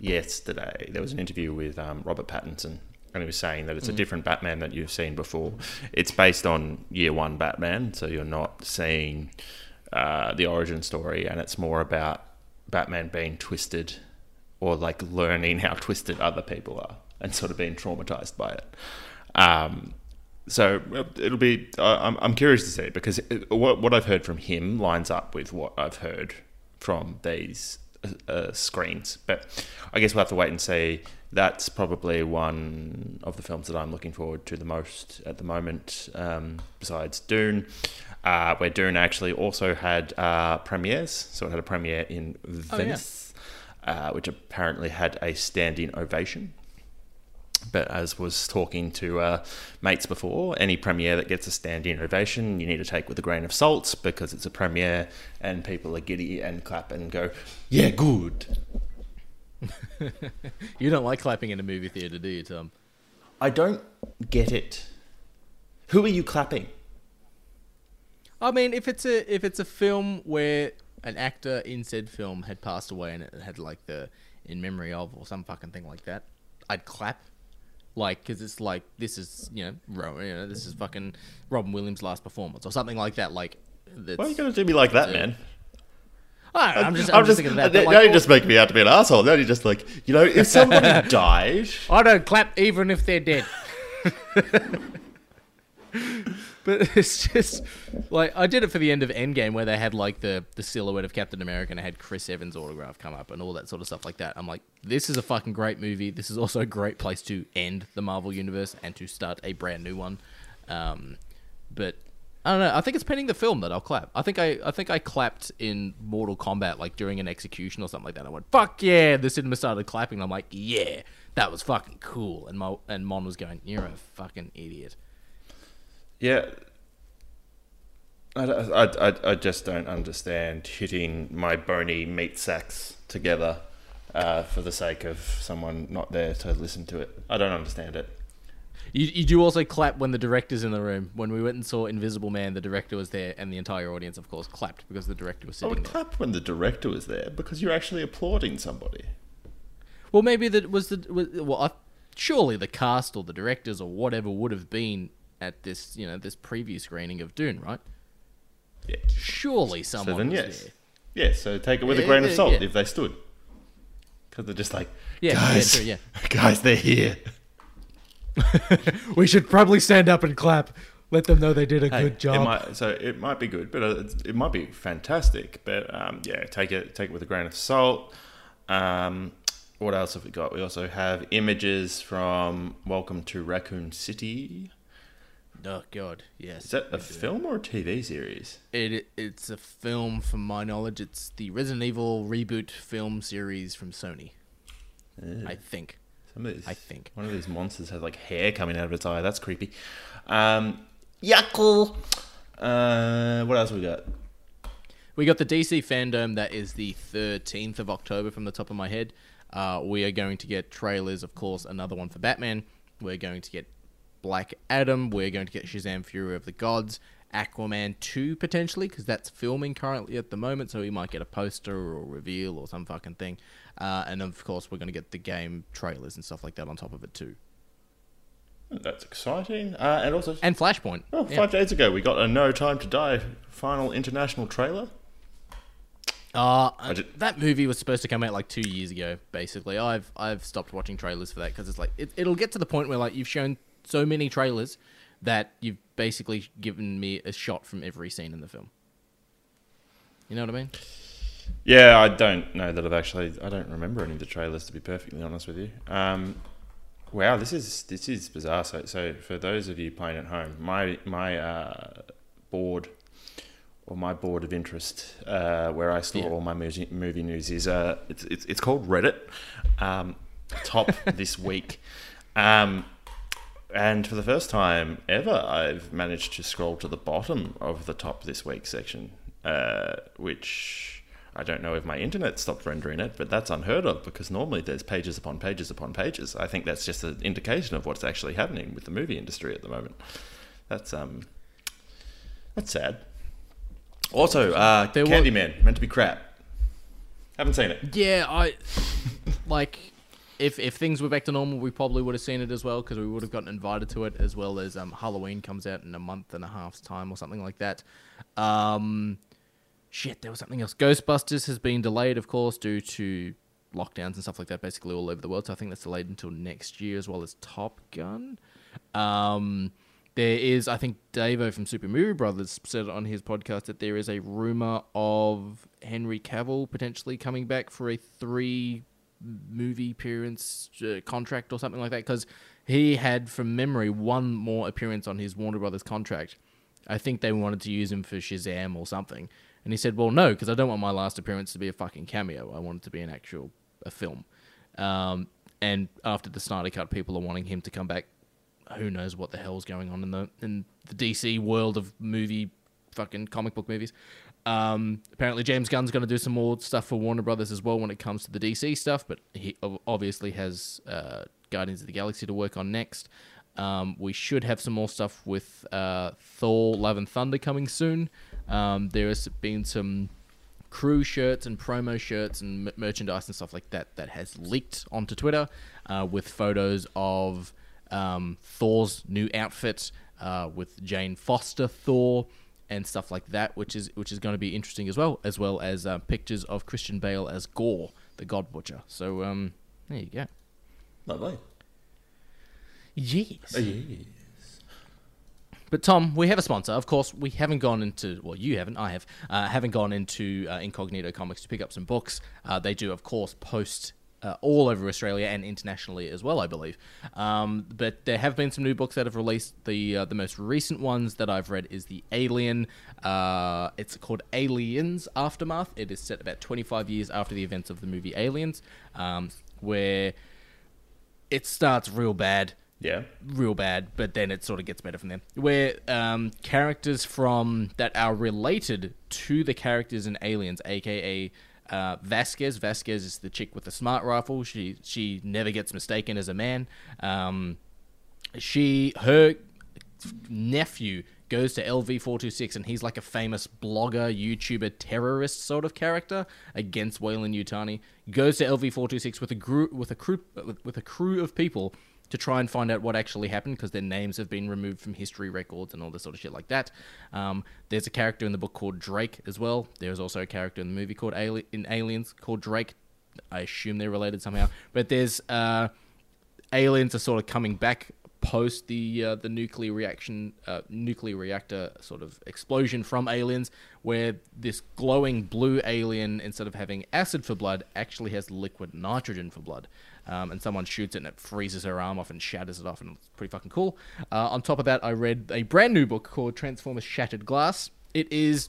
yesterday. There was an interview with um, Robert Pattinson, and he was saying that it's a different Batman that you've seen before. It's based on Year One Batman, so you're not seeing uh, the origin story, and it's more about Batman being twisted or like learning how twisted other people are and sort of being traumatized by it. Um, so uh, it'll be. I'm, I'm curious to see because it, what what I've heard from him lines up with what I've heard from these uh, uh, screens. But I guess we'll have to wait and see. That's probably one of the films that I'm looking forward to the most at the moment, um, besides Dune, uh, where Dune actually also had uh, premieres. So it had a premiere in Venice, uh, which apparently had a standing ovation. But as was talking to uh, mates before, any premiere that gets a standing ovation, you need to take with a grain of salt because it's a premiere and people are giddy and clap and go, yeah, good. You don't like clapping in a movie theater, do you, Tom? I don't get it. Who are you clapping? I mean, if it's a if it's a film where an actor in said film had passed away and it had like the in memory of or some fucking thing like that, I'd clap. Like, because it's like this is you know, Ro- you know this is fucking Robin Williams' last performance or something like that. Like, that's, Why are you going to do me like that, man? I don't know, I'm just I'm, just thinking about that. now Like, you just make me out to be an asshole. Now you're just like, you know, if somebody died, I don't clap even if they're dead. but it's just like I did it for the end of Endgame where they had like the the silhouette of Captain America and I had Chris Evans autograph come up and all that sort of stuff like that. I'm like, this is a fucking great movie. This is also a great place to end the Marvel universe and to start a brand new one. Um, but I don't know. I think it's pending the film that I'll clap. I think I I think I clapped in Mortal Kombat like during an execution or something like that. I went, "Fuck yeah!" The cinema started clapping. I'm like, "Yeah, that was fucking cool." And my and Mon was going, "You're a fucking idiot." Yeah. I, I, I, I just don't understand hitting my bony meat sacks together uh, for the sake of someone not there to listen to it. I don't understand it. You, you do also clap when the director's in the room. When we went and saw Invisible Man, the director was there, and the entire audience, of course, clapped because the director was I sitting would there. clap when the director was there because you're actually applauding somebody. Well, maybe that was the was, well. I, surely the cast or the directors or whatever would have been at this, you know, this preview screening of Dune, right? Yeah. Surely someone. So someone then, was yes. there. Yeah, so take it with a Yeah, grain of salt yeah. if they stood. Because they're just like, Yeah, yeah, guys, true, yeah. guys, they're here. We should probably stand up and clap. Let them know they did a Hey, good It job. might, so it might be good, but uh, it might be fantastic. But um, yeah, take it take it with a grain of salt. Um, what else have we got? We also have images from Welcome to Raccoon City. Oh God, yes. Is that a film or a TV series? It it's a film, from my knowledge. It's the Resident Evil reboot film series from Sony. I think. Some of these, I think. one of these monsters has like hair coming out of its eye. That's creepy. Um, yuckle. Uh, what else we got? We got the DC fandom that is the 13th of October from the top of my head. Uh, we are going to get trailers, of course, another one for Batman. We're going to get Black Adam. We're going to get Shazam Fury of the Gods. Aquaman 2 potentially, because that's filming currently at the moment, so we might get a poster or a reveal or some fucking thing. Uh, and of course, we're going to get the game trailers and stuff like that on top of it too. That's exciting. Uh, and also, And Flashpoint. oh, Yeah. five days ago, we got a No Time to Die final international trailer. Uh, ju- that movie was supposed to come out like two years ago. Basically, I've I've stopped watching trailers for that because it's like it, it'll get to the point where like you've shown so many trailers that you've basically given me a shot from every scene in the film. You know what I mean? Yeah, I don't know that I've actually. I don't remember any of the trailers to be perfectly honest with you. Um, wow, this is this is bizarre. So, so for those of you playing at home, my my uh, board or my board of interest, uh, where I store Yeah. all my movie, movie news, is uh, it's, it's it's called Reddit. Um, top this week. Um, and for the first time ever, I've managed to scroll to the bottom of the top this week section, uh, which I don't know if my internet stopped rendering it, but that's unheard of because normally there's pages upon pages upon pages. I think that's just an indication of what's actually happening with the movie industry at the moment. That's um, that's sad. Also, uh, There Candyman meant to be crap. Haven't seen it. Yeah, I like if if things were back to normal, we probably would have seen it as well because we would have gotten invited to it as well as um, Halloween comes out in a month and a half's time or something like that. Um, shit, there was something else. Ghostbusters has been delayed, of course, due to lockdowns and stuff like that, basically all over the world. So I think that's delayed until next year as well as Top Gun. Um, there is, I think Davo from Super Movie Brothers said on his podcast that there is a rumor of Henry Cavill potentially coming back for a three movie appearance uh, contract or something like that because he had, from memory, one more appearance on his Warner Brothers contract. I think they wanted to use him for Shazam or something. And he said, "Well, no, because I don't want my last appearance to be a fucking cameo. I want it to be an actual a film." Um, and after the Snyder Cut, people are wanting him to come back. Who knows what the hell's going on in the in the DC world of movie, fucking comic book movies. Um, apparently, James Gunn's going to do some more stuff for Warner Brothers as well when it comes to the DC stuff, but he obviously has uh, Guardians of the Galaxy to work on next. Um, we should have some more stuff with uh, Thor: Love and Thunder coming soon. Um, there has been some crew shirts and promo shirts and m- merchandise and stuff like that that has leaked onto Twitter uh, with photos of um, Thor's new outfit uh, with Jane Foster Thor and stuff like that, which is which is going to be interesting as well, as well as uh, pictures of Christian Bale as Gorr, the God Butcher. So um, there you go. Lovely. Yes. yes. But Tom, we have a sponsor. Of course, we haven't gone into well, you haven't, I have, uh, haven't gone into uh, Incognito Comics to pick up some books. Uh, they do, of course, post uh, all over Australia and internationally as well, I believe. Um, but there have been some new books that have released. The uh, the most recent ones that I've read is the Alien. Uh, it's called Aliens Aftermath. It is set about 25 years after the events of the movie Aliens, um, where it starts real bad Yeah. real bad, but then it sort of gets better from there. Where um, characters from that are related to the characters in Aliens, aka uh, Vasquez. Vasquez is the chick with the smart rifle. She she never gets mistaken as a man. Um, she her nephew goes to LV426 and he's like a famous blogger, YouTuber, terrorist sort of character against Weyland-Yutani. Goes to LV426 with a group with a crew with a crew of people to try and find out what actually happened because their names have been removed from history records and all this sort of shit like that. Um, there's a character in the book called Drake as well. There's also a character in the movie called Ali- in Aliens called Drake. I assume they're related somehow. But there's uh, aliens are sort of coming back post the uh, the nuclear reaction uh, nuclear reactor sort of explosion from aliens where this glowing blue alien instead of having acid for blood actually has liquid nitrogen for blood. Um, and someone shoots it and it freezes her arm off and shatters it off and it's pretty fucking cool. Uh, on top of that i read a brand new book called transformers shattered glass. It is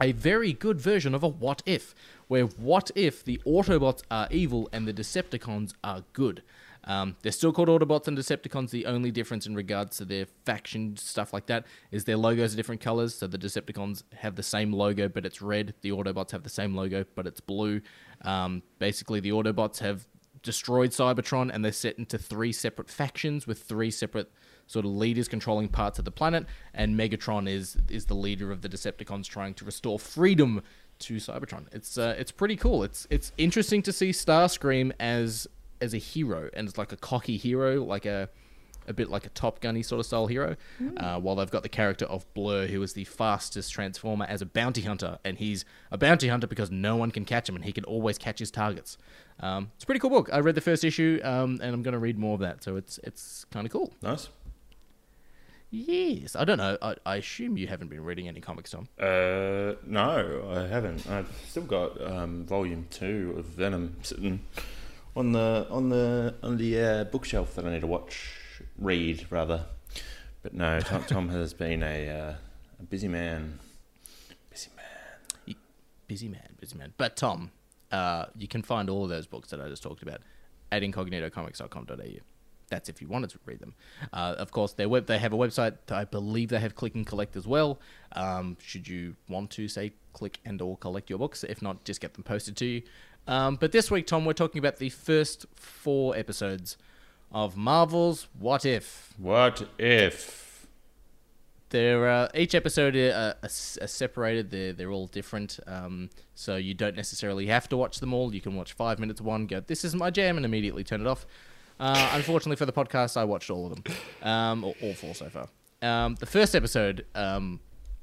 a very good version of a what if, where what if the Autobots are evil and the Decepticons are good. Um, they're still called Autobots and Decepticons. The only difference in regards to their faction stuff like that is their logos are different colors. So the Decepticons have the same logo, but it's red. The Autobots have the same logo, but it's blue. Um, basically, the Autobots have destroyed Cybertron and they're set into three separate factions with three separate sort of leaders controlling parts of the planet, and Megatron is is the leader of the Decepticons trying to restore freedom to Cybertron. It's uh, it's pretty cool. It's it's interesting to see Starscream as as a hero, and it's like a cocky hero, like a a bit like a Top Gunny sort of style hero. Uh, while they've got the character of Blur, who is the fastest transformer as a bounty hunter, and he's a bounty hunter because no one can catch him, and he can always catch his targets. Um, it's a pretty cool book. I read the first issue, um, and I'm going to read more of that. So it's it's kind of cool. Nice. Yes, I don't know. I, I assume you haven't been reading any comics, Tom. Uh, no, I haven't. I've still got um, volume two of Venom sitting on the on the on the uh, bookshelf that I need to watch, read rather. But no, Tom, Tom has been a, uh, a busy man. Busy man. Busy man, busy man. But Tom, uh, you can find all of those books that I just talked about at incognitocomics.com.au. That's if you wanted to read them. Uh, of course, their web they have a website. I believe they have click and collect as well. Um, should you want to say click and or collect your books, if not, just get them posted to you. Um, but this week, Tom, we're talking about the first four episodes of Marvel's What If. What if? They're uh, each episode are, are, are separated. They're they're all different. Um, so you don't necessarily have to watch them all. You can watch five minutes of one, go, "This is my jam," and immediately turn it off. Uh, unfortunately for the podcast, I watched all of them, um, or all four so far. Um, the first episode, um,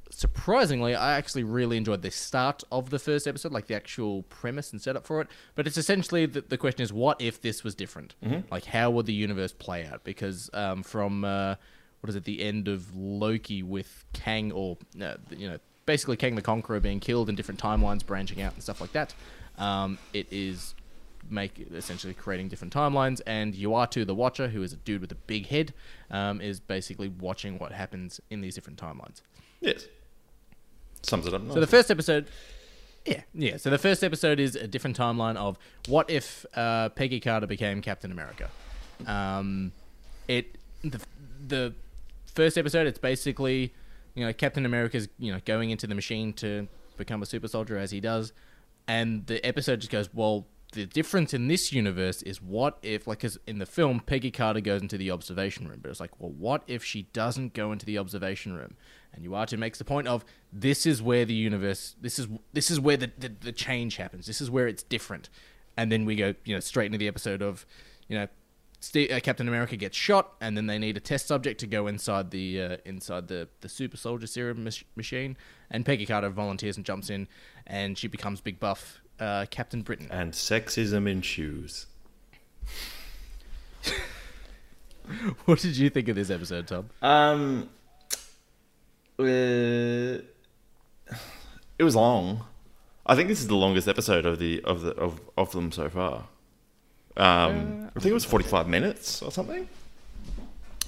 surprisingly, I actually really enjoyed the start of the first episode, like the actual premise and setup for it. But it's essentially the, the question is, what if this was different? Like, how would the universe play out? Because um, from uh, what is it? The end of Loki with Kang, or uh, you know, basically Kang the Conqueror being killed and different timelines branching out and stuff like that. Um, it is make essentially creating different timelines, and Uatu the Watcher, who is a dude with a big head, um, is basically watching what happens in these different timelines. Yes. Sums it up. So the first episode, yeah, yeah. So the first episode is a different timeline of what if uh, Peggy Carter became Captain America. Um, it the the first episode, it's basically you know Captain America's you know going into the machine to become a super soldier as he does, and the episode just goes well. The difference in this universe is what if, like, 'cause in the film, Peggy Carter goes into the observation room, but it's like, well, what if she doesn't go into the observation room? And Uatu makes the point of this is where the universe, this is this is where the, the, the change happens. This is where it's different. And then we go, you know, straight into the episode of, you know, Steve, uh, Captain America gets shot, and then they need a test subject to go inside the uh, inside the the super soldier serum mach- machine. And Peggy Carter volunteers and jumps in, and she becomes big buff uh, Captain Britain. and sexism in shoes. what did you think of this episode, Tom? Um, uh, it was long. I think this is the longest episode of the of the of, of them so far. Um, I think it was forty five minutes or something.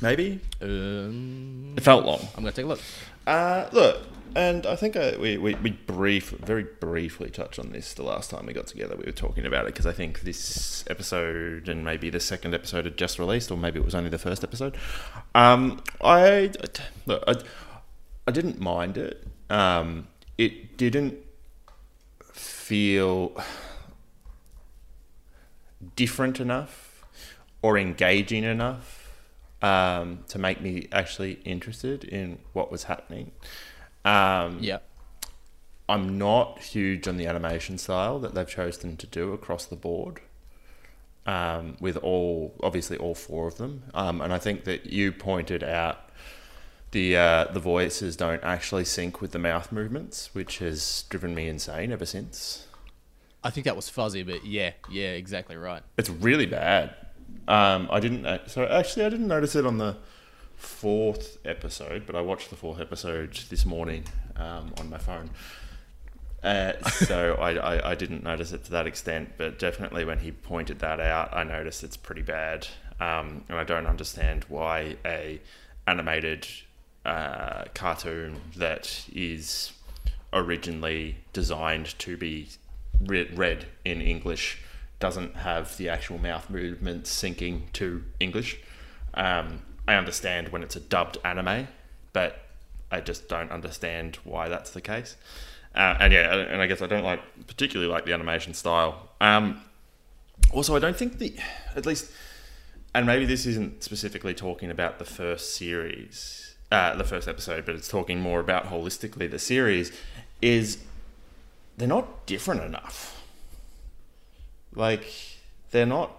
Maybe Um, it felt long. I'm gonna take a look. Uh, look, and I think uh, we, we, we brief, very briefly touched on this the last time we got together. We were talking about it because I think this episode and maybe the second episode had just released, or maybe it was only the first episode. Um, I, look, I, I didn't mind it. Um, it didn't feel different enough or engaging enough um, to make me actually interested in what was happening. Um, Yeah. I'm not huge on the animation style that they've chosen to do across the board. Um, with all, obviously, all four of them, um, and I think that you pointed out the uh, the voices don't actually sync with the mouth movements, which has driven me insane ever since. I think that was fuzzy, but yeah, yeah, exactly right. It's really bad. Um, I didn't. So actually, I didn't notice it on the fourth episode, but I watched the fourth episode this morning um, on my phone. Uh, so I, I, I didn't notice it to that extent, but definitely when he pointed that out, I noticed it's pretty bad, um, and I don't understand why a animated uh, cartoon that is originally designed to be read, read in English doesn't have the actual mouth movements syncing to English. Um, I understand when it's a dubbed anime, but I just don't understand why that's the case. Uh, and yeah, and I guess I don't like particularly like the animation style. Um, also, I don't think the at least, and maybe this isn't specifically talking about the first series, uh, the first episode, but it's talking more about holistically the series. Is they're not different enough. Like they're not.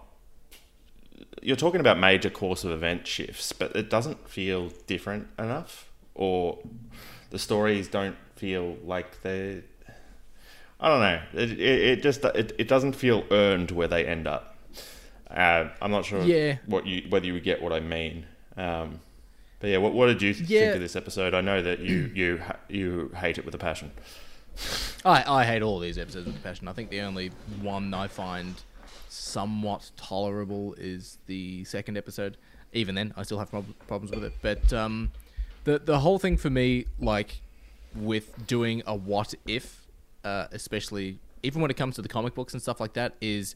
You're talking about major course of event shifts, but it doesn't feel different enough, or the stories don't feel like they. I don't know. It, it, it just it, it doesn't feel earned where they end up. Uh, I'm not sure Yeah. what you whether you would get what I mean. Um, but yeah, what, what did you think Yeah. of this episode? I know that you you you hate it with a passion. I, I hate all these episodes with a passion. I think the only one I find somewhat tolerable is the second episode. Even then, I still have prob- problems with it. But um, the the whole thing for me, like with doing a what if, uh, especially even when it comes to the comic books and stuff like that, is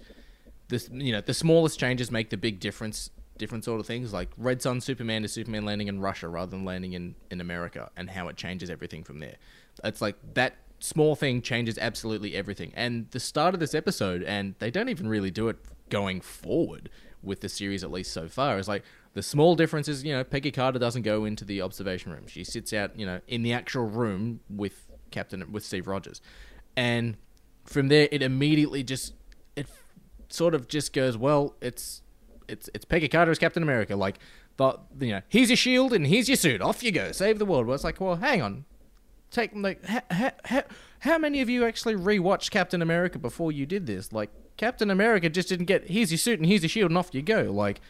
this you know the smallest changes make the big difference different sort of things like red sun superman is superman landing in russia rather than landing in in america and how it changes everything from there. It's like that small thing changes absolutely everything. And the start of this episode and they don't even really do it going forward with the series at least so far is like the small difference is you know peggy carter doesn't go into the observation room. She sits out you know in the actual room with captain with steve rogers. And from there it immediately just it sort of just goes, well, it's it's it's Peggy Carter as Captain America. Like, but you know, here's your shield and here's your suit. Off you go, save the world. Well, it's like, well, hang on, take like, ha, ha, ha, how many of you actually rewatched Captain America before you did this? Like, Captain America just didn't get here's your suit and here's your shield and off you go. Like,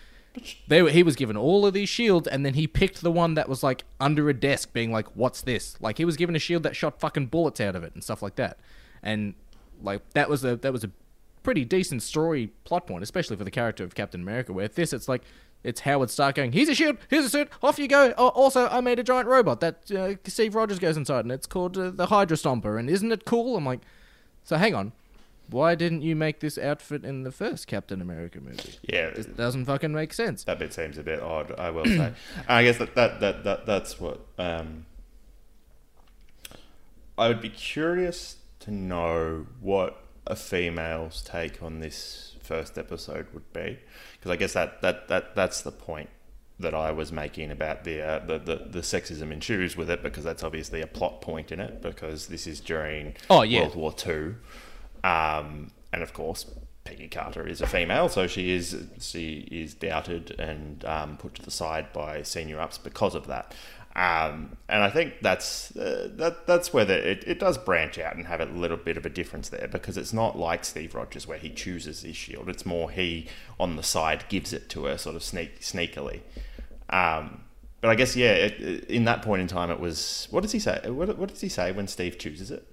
They were, he was given all of these shields, and then he picked the one that was like under a desk, being like, "What's this?" Like he was given a shield that shot fucking bullets out of it and stuff like that, and like that was a that was a pretty decent story plot point, especially for the character of Captain America. Where this, it's like it's Howard Stark going, "Here's a shield, here's a suit, off you go." Oh, also, I made a giant robot that uh, Steve Rogers goes inside, and it's called uh, the Hydra Stomper, and isn't it cool? I'm like, so hang on. Why didn't you make this outfit in the first Captain America movie? Yeah, This doesn't fucking make sense. that bit seems a bit odd. I will say. I guess that, that that that that's what um, I would be curious to know what a female's take on this first episode would be, because I guess that, that that that's the point that I was making about the, uh, the the the sexism in shoes with it, because that's obviously a plot point in it, because this is during Oh, yeah. World War Two, um, and of course. Peggy Carter is a female, so she is she is doubted and um, put to the side by senior ups because of that. Um, and I think that's uh, that that's where the, it, it does branch out and have a little bit of a difference there because it's not like Steve Rogers where he chooses his shield. It's more he on the side gives it to her sort of sneak sneakily. Um, but I guess yeah, it, it- in that point in time, it was what does he say? What, what does he say when Steve chooses it?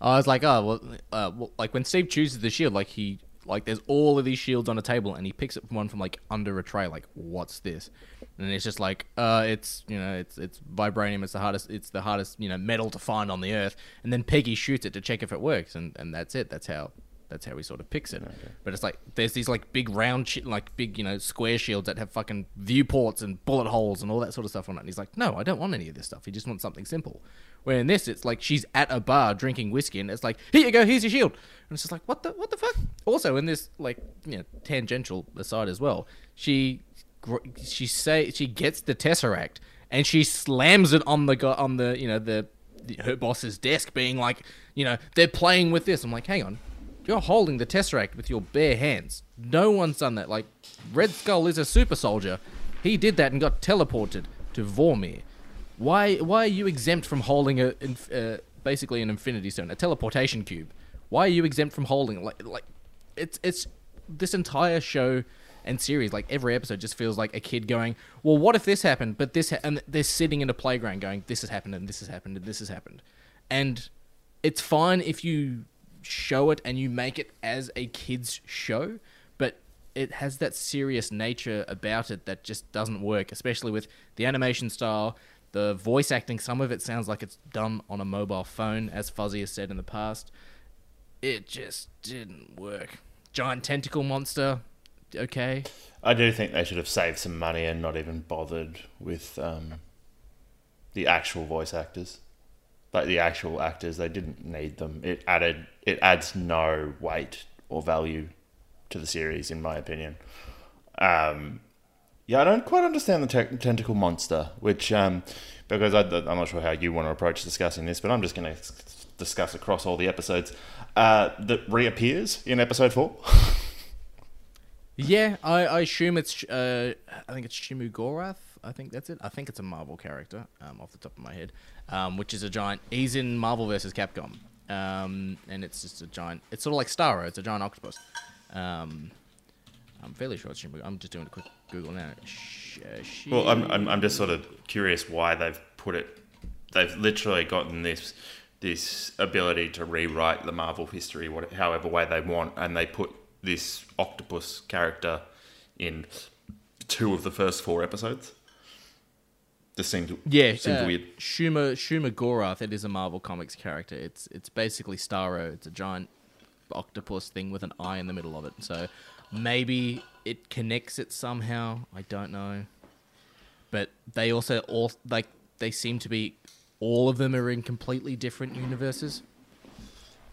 I was like, oh well, uh, well, like when Steve chooses the shield, like he like there's all of these shields on a table, and he picks up one from like under a tray. Like, what's this? And it's just like, uh, it's you know, it's it's vibranium. It's the hardest. It's the hardest you know metal to find on the earth. And then Peggy shoots it to check if it works, and and that's it. That's how. That's how he sort of picks it. But it's like there's these like big round, shi like big you know square shields that have fucking viewports and bullet holes and all that sort of stuff on it. And he's like, no, I don't want any of this stuff. He just wants something simple. Where in this, it's like she's at a bar drinking whiskey, and it's like, here you go, here's your shield. And it's just like, what the what the fuck? Also, in this like you know tangential aside as well, she she say she gets the tesseract and she slams it on the on the you know the, the her boss's desk, being like, you know, they're playing with this. I'm like, hang on, you're holding the tesseract with your bare hands. No one's done that. Like, Red Skull is a super soldier. He did that and got teleported to Vormir. Why? Why are you exempt from holding a uh, basically an Infinity Stone, a teleportation cube? Why are you exempt from holding like like it's it's this entire show and series like every episode just feels like a kid going, well, what if this happened? But this ha-, and they're sitting in a playground going, this has happened and this has happened and this has happened, and it's fine if you show it and you make it as a kids show, but it has that serious nature about it that just doesn't work, especially with the animation style, the voice acting. Some of it sounds like it's done on a mobile phone, as Fuzzy has said in the past. It just didn't work. Giant tentacle monster, okay. I do think they should have saved some money and not even bothered with um, the actual voice actors. Like the actual actors, they didn't need them. It added, it adds no weight or value to the series, in my opinion. Um, yeah, I don't quite understand the te- tentacle monster, which um, because I, I'm not sure how you want to approach discussing this, but I'm just going to discuss across all the episodes uh, that reappears in episode four. Yeah, I, I assume it's uh, I think it's Shuma-Gorath. I think that's it. I think it's a Marvel character, um, off the top of my head, um, which is a giant. He's in Marvel versus Capcom, um, and it's just a giant. It's sort of like Starro. It's a giant octopus. Um, I'm fairly sure it's Shimu. I'm just doing a quick Google now. Sh- Well, I'm, I'm, I'm just sort of curious why they've put it. They've literally gotten this this ability to rewrite the Marvel history, what, however way they want, and they put this octopus character in two of the first four episodes. Just seems Yeah, seems uh, weird. Shuma Shuma Gorath. It is a Marvel Comics character. It's it's basically Starro. It's a giant octopus thing with an eye in the middle of it. So maybe it connects it somehow. I don't know. But they also all like they seem to be all of them are in completely different universes.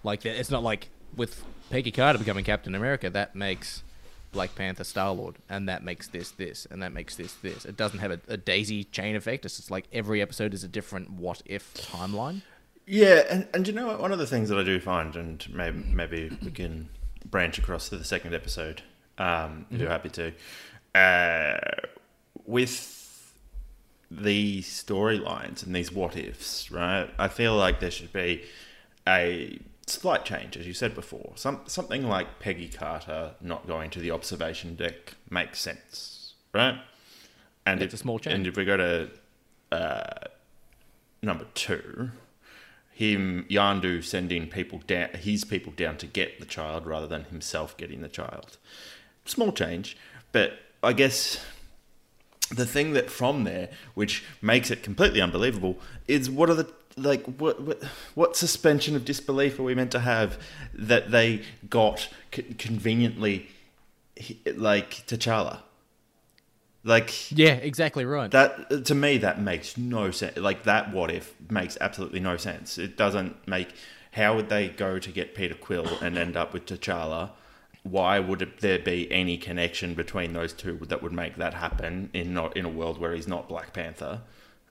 Like that- it's not like with Peggy Carter becoming Captain America that makes Black Panther Star Lord, and that makes this this, and that makes this this. It doesn't have a, a daisy chain effect. It's just like every episode is a different what if timeline. Yeah, and, and you know what? One of the things that I do find, and maybe maybe we can branch across to the second episode, um, if you're happy to, uh, with these storylines and these what ifs, right? I feel like there should be a slight change, as you said before. Some something like Peggy Carter not going to the observation deck makes sense, right? And It's if, a small change. And if we go to uh, number two, him Yondu sending people down, his people down to get the child rather than himself getting the child. Small change, but I guess the thing that from there, which makes it completely unbelievable, is what are the like what what, what suspension of disbelief are we meant to have that they got c- conveniently like T'Challa? Like Yeah, exactly right. that to me that makes no sense. Like that what if makes absolutely no sense. It doesn't make how would they go to get Peter Quill and end up with T'Challa? Why would there be any connection between those two that would make that happen in not in a world where he's not Black Panther?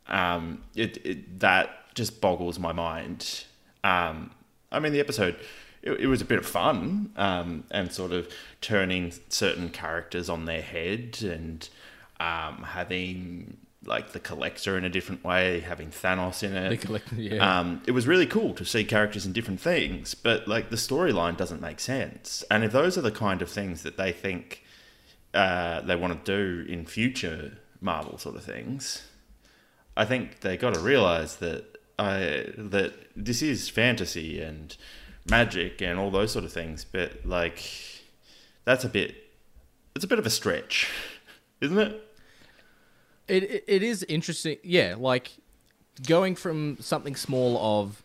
Um, it, it that just boggles my mind. Um, I mean, the episode it, it was a bit of fun um, and sort of turning certain characters on their head and um, having like the collector in a different way, having Thanos in it. The Collector, yeah. Um, it was really cool to see characters in different things, but like the storyline doesn't make sense. And if those are the kind of things that they think uh, they want to do in future Marvel sort of things, I think they got to realize that I that this is fantasy and magic and all those sort of things, but like that's a bit it's a bit of a stretch, isn't it? It, it is interesting. Yeah, like going from something small of,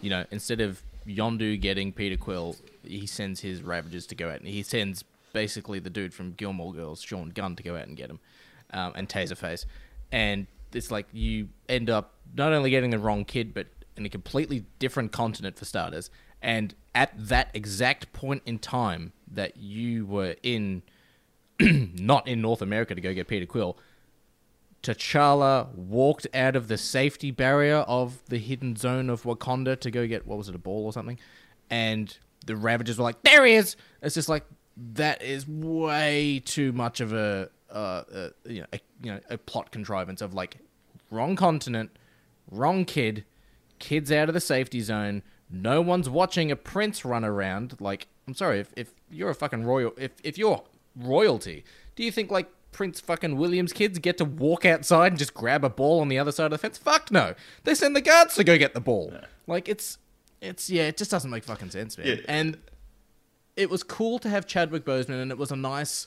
you know, instead of Yondu getting Peter Quill, he sends his Ravagers to go out, and he sends basically the dude from Gilmore Girls, Sean Gunn, to go out and get him, um, and Taserface, and it's like you end up not only getting the wrong kid, but in a completely different continent for starters, and at that exact point in time that you were in, not in North America to go get Peter Quill. T'Challa walked out of the safety barrier of the hidden zone of Wakanda to go get what was it a ball or something, and the Ravagers were like, "There he is!" It's just like that is way too much of a, uh, uh, you know, a, you know, a plot contrivance of like wrong continent, wrong kid, kids out of the safety zone. No one's watching a prince run around. Like, I'm sorry, if, if you're a fucking royal, if if you're royalty, do you think like Prince fucking William's kids get to walk outside and just grab a ball on the other side of the fence? Fuck no. They send the guards to go get the ball. Like it's it's yeah, it just doesn't make fucking sense, man. Yeah. And it was cool to have Chadwick Boseman, and it was a nice,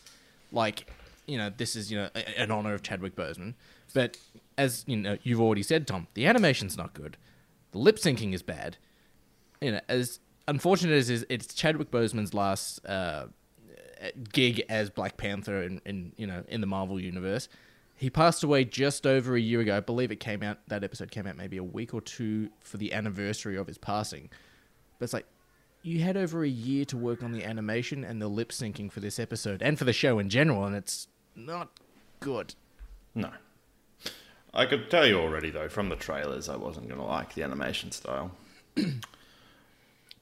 like, you know, this is you know an honor of Chadwick Boseman. But as you know, you've already said, Tom, the animation's not good. The lip syncing is bad. You know, as unfortunate as is, it's Chadwick Boseman's last uh, gig as Black Panther in, in you know in the Marvel universe. He passed away just over a year ago. I believe it came out that episode came out maybe a week or two for the anniversary of his passing. But it's like you had over a year to work on the animation and the lip syncing for this episode and for the show in general, and it's not good. No. I could tell you already though from the trailers I wasn't going to like the animation style.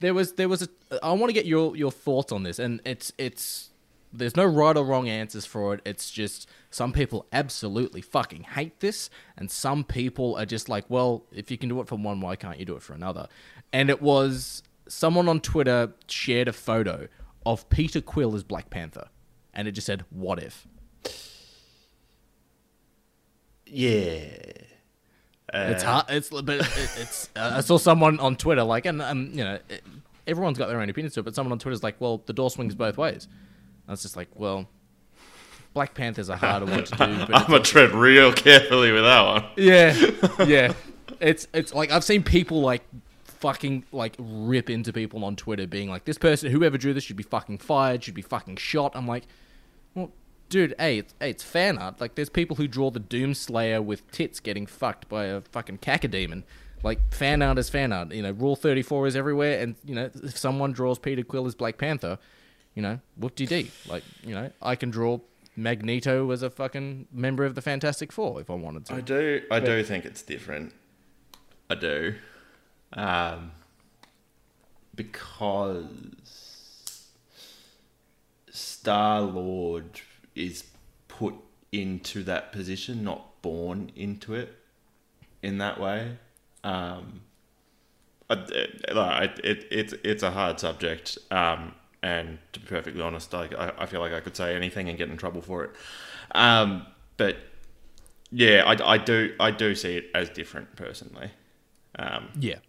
There was there was a I want to get your your thoughts on this, and it's it's there's no right or wrong answers for it. It's just some people absolutely fucking hate this, and some people are just like, well, if you can do it for one, why can't you do it for another? And it was someone on Twitter shared a photo of Peter Quill as Black Panther, and it just said, "What if?" Yeah. It's hard. It's but it, it's. Uh, I saw someone on Twitter like, and um, you know, it, everyone's got their own opinions to it. But someone on Twitter's like, well, the door swings both ways. I was just like, well, Black Panther's a harder one to do. But I'm gonna tread real carefully with that one. yeah, yeah. It's it's like I've seen people like fucking like rip into people on Twitter, being like, this person, whoever drew this, should be fucking fired, should be fucking shot. I'm like, dude, hey, it's, hey, it's fan art. Like, there's people who draw the Doomslayer with tits getting fucked by a fucking cacodemon. Like, fan art is fan art. You know, Rule 34 is everywhere, and, you know, if someone draws Peter Quill as Black Panther, you know, whoop de dee. Like, you know, I can draw Magneto as a fucking member of the Fantastic Four if I wanted to. I do. I do think it's different. I do, um, because Star Lord is put into that position, not born into it in that way. Um, it, it, it's it's a hard subject, um, and to be perfectly honest, I, I I feel like I could say anything and get in trouble for it. Um, but yeah, I, I do I do see it as different personally. Um, Yeah.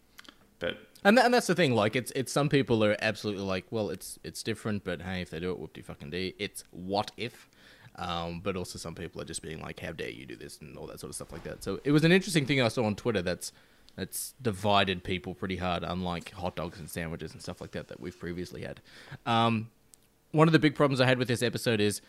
but And, that, and that's the thing. Like, it's it's some people are absolutely like, well, it's it's different, but hey, if they do it, whoop de fucking d. It's what if. Um, but also some people are just being like, how dare you do this and all that sort of stuff like that. So it was an interesting thing I saw on Twitter that's that's divided people pretty hard, unlike hot dogs and sandwiches and stuff like that that we've previously had. Um, one of the big problems I had with this episode is,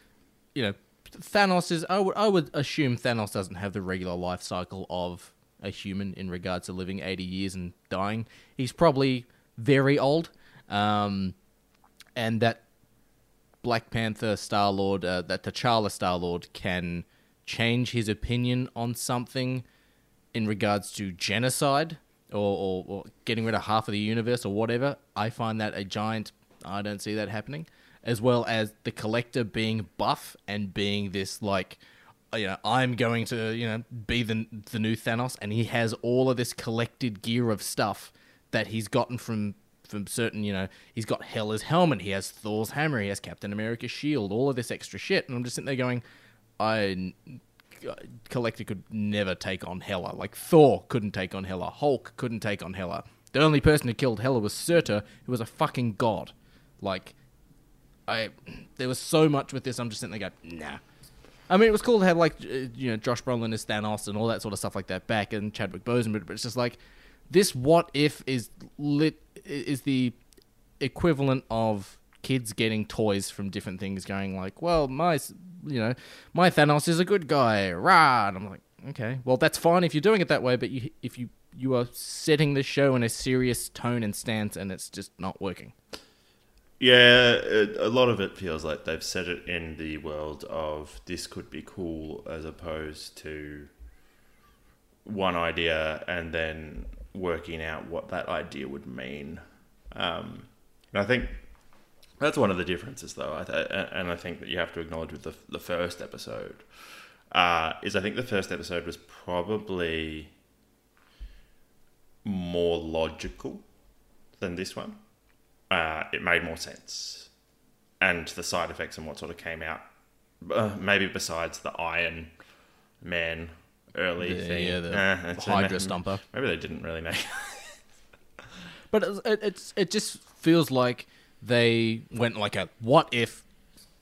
you know, Thanos is. I would I would assume Thanos doesn't have the regular life cycle of a human in regards to living eighty years and dying. He's probably very old, um, and that Black Panther Star Lord, uh, that T'Challa Star Lord can change his opinion on something in regards to genocide or, or, or getting rid of half of the universe or whatever, I find that a giant. I don't see that happening. As well as the collector being buff and being this like, Uh, you know, I'm going to you know be the the new Thanos, and he has all of this collected gear of stuff that he's gotten from from certain, you know, he's got Hela's helmet, he has Thor's hammer, he has Captain America's shield, all of this extra shit, and I'm just sitting there going, I Collector could never take on Hela. Like Thor couldn't take on Hela. Hulk couldn't take on Hela. The only person who killed Hela was Surtur, who was a fucking god. Like, I there was so much with this. I'm just sitting there going, nah. I mean, it was cool to have like uh, you know Josh Brolin as Thanos and all that sort of stuff like that back, and Chadwick Boseman, but it's just like this. What if is lit is the equivalent of kids getting toys from different things, going like, well, my you know my Thanos is a good guy, rah. And I'm like, okay, well that's fine if you're doing it that way, but you if you you are setting the show in a serious tone and stance, and it's just not working. Yeah, a lot of it feels like they've set it in the world of this could be cool as opposed to one idea and then working out what that idea would mean. Um, and I think that's one of the differences, though, I th- and I think that you have to acknowledge with the, the first episode uh, is I think the first episode was probably more logical than this one uh, it made more sense. And the side effects and what sort of came out, uh, maybe besides the Iron Man early Yeah, thing. yeah, the uh, Hydra Stomper. Maybe they didn't really make. But it, it's it just feels like they went like a what if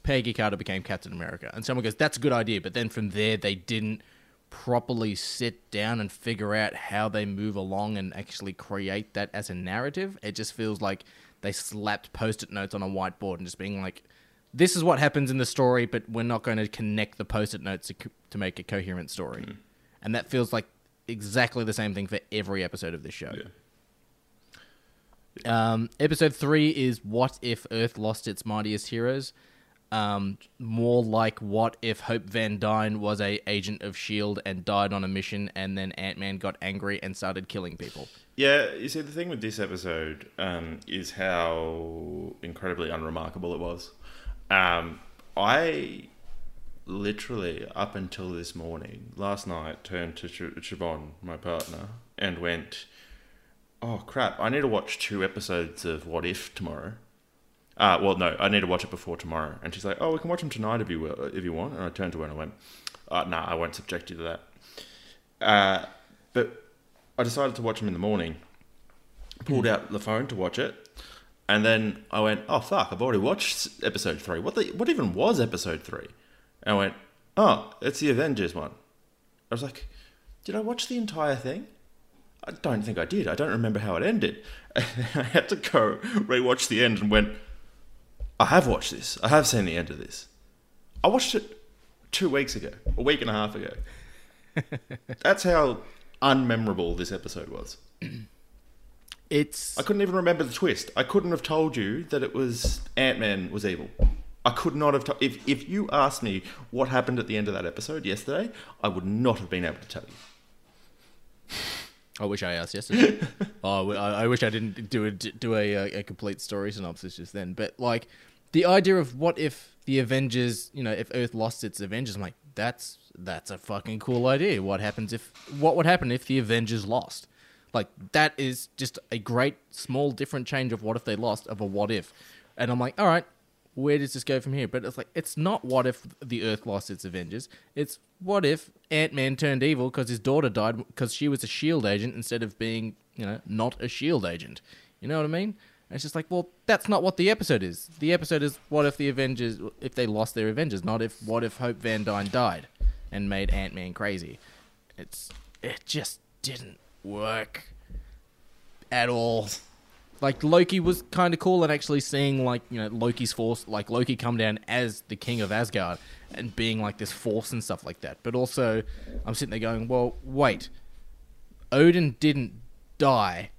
Peggy Carter became Captain America, and someone goes that's a good idea, but then from there they didn't properly sit down and figure out how they move along and actually create that as a narrative. It just feels like they slapped post-it notes on a whiteboard and just being like, "This is what happens in the story, but we're not going to connect the post-it notes to, co- to make a coherent story," and that feels like exactly the same thing for every episode of this show. Um, episode three is what if Earth lost its mightiest heroes. Um, more like what if Hope Van Dyne was a agent of Shield and died on a mission, and then Ant Man got angry and started killing people. Yeah, you see, the thing with this episode um, is how incredibly unremarkable it was. Um, I literally, up until this morning, last night, turned to Sh- Siobhan, my partner, and went, "Oh crap! I need to watch two episodes of What If tomorrow." Uh, well, no, I need to watch it before tomorrow. And she's like, "Oh, we can watch them tonight if you will, if you want." And I turned to her and I went, uh, "Nah, I won't subject you to that." Uh, but I decided to watch them in the morning. Pulled out the phone to watch it, and then I went, "Oh fuck! I've already watched episode three. What the? What even was episode three? And I went, "Oh, it's the Avengers one." I was like, "Did I watch the entire thing?" I don't think I did. I don't remember how it ended. I had to go rewatch the end and went, I have watched this. I have seen the end of this. I watched it two weeks ago, a week and a half ago. That's how unmemorable this episode was. It's I couldn't even remember the twist. I couldn't have told you that it was Ant Man was evil. I could not have. To- if if you asked me what happened at the end of that episode yesterday, I would not have been able to tell you. I wish I asked yesterday. oh, I, I wish I didn't do a do a, a complete story synopsis just then. But like the idea of what if the Avengers, you know, if Earth lost its Avengers, I'm like, that's that's a fucking cool idea. What happens if what would happen if the Avengers lost? Like that is just a great small different change of what if they lost of a what if. And I'm like, all right, where does this go from here? But it's like it's not what if the Earth lost its Avengers. It's what if Ant Man turned evil because his daughter died because she was a Shield agent instead of being you know not a Shield agent. You know what I mean? And it's just like, well, that's not what the episode is. The episode is what if the Avengers if they lost their Avengers, not if what if Hope Van Dyne died and made Ant Man crazy. It's it just didn't work at all. Like Loki was kind of cool, and actually seeing like you know Loki's force, like Loki come down as the king of Asgard and being like this force and stuff like that. But also, I'm sitting there going, well, wait, Odin didn't die,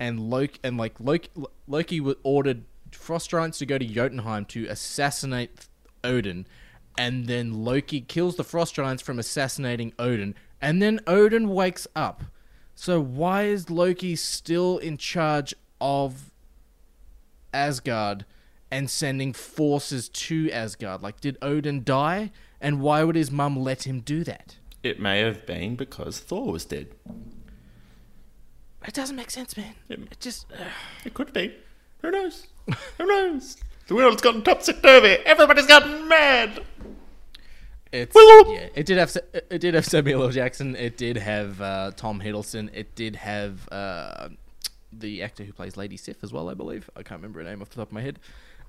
and Loki and like Loki, Loki ordered frost giants to go to Jotunheim to assassinate Odin, and then Loki kills the frost giants from assassinating Odin, and then Odin wakes up. So why is Loki still in charge of Asgard and sending forces to Asgard? Like, did Odin die? And why would his mum let him do that? It may have been because Thor was dead. It doesn't make sense, man. It- It just. ugh. It could be. Who knows? Who knows? The world's gotten topsy turvy. Everybody's gotten mad. It's yeah. It did have it did have Samuel L. Jackson. It did have uh, Tom Hiddleston. It did have uh, the actor who plays Lady Sif as well. I believe I can't remember her name off the top of my head.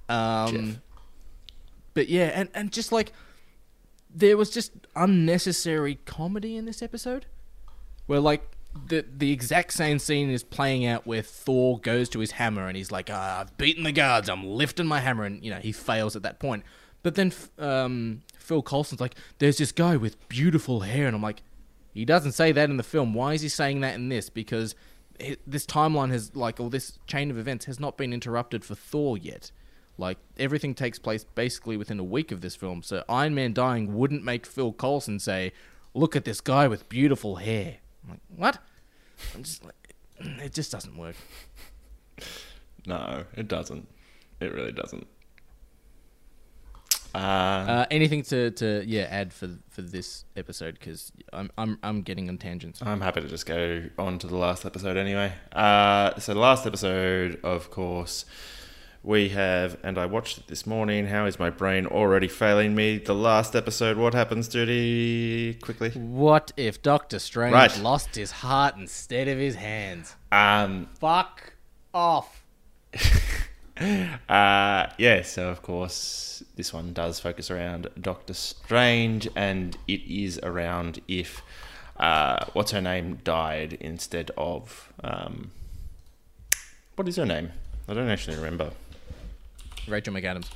Um, Jeff. But yeah, and and just like there was just unnecessary comedy in this episode, where like the the exact same scene is playing out where Thor goes to his hammer and he's like, ah, "I've beaten the guards. I'm lifting my hammer," and you know he fails at that point. But then um, Phil Coulson's like, "There's this guy with beautiful hair," and I'm like, he doesn't say that in the film. Why is he saying that in this? Because hi- this timeline has like, or this chain of events has not been interrupted for Thor yet. Like everything takes place basically within a week of this film. So Iron Man dying wouldn't make Phil Coulson say, "Look at this guy with beautiful hair." I'm like, what? I'm just like, it just doesn't work. No, it doesn't. It really doesn't. Uh, Uh, anything to, to yeah add for for this episode because I'm I'm I'm getting on tangents. I'm happy to just go on to the last episode anyway. Uh, so the last episode, of course, we have, and I watched it this morning. How is my brain already failing me? The last episode, what happens, Judy? Quickly. What if Doctor Strange Right. lost his heart instead of his hands? Um, Fuck off. uh, yeah, so of course, this one does focus around Doctor Strange, and it is around if uh, what's her name died instead of um, what is her name? I don't actually remember. Rachel McAdams.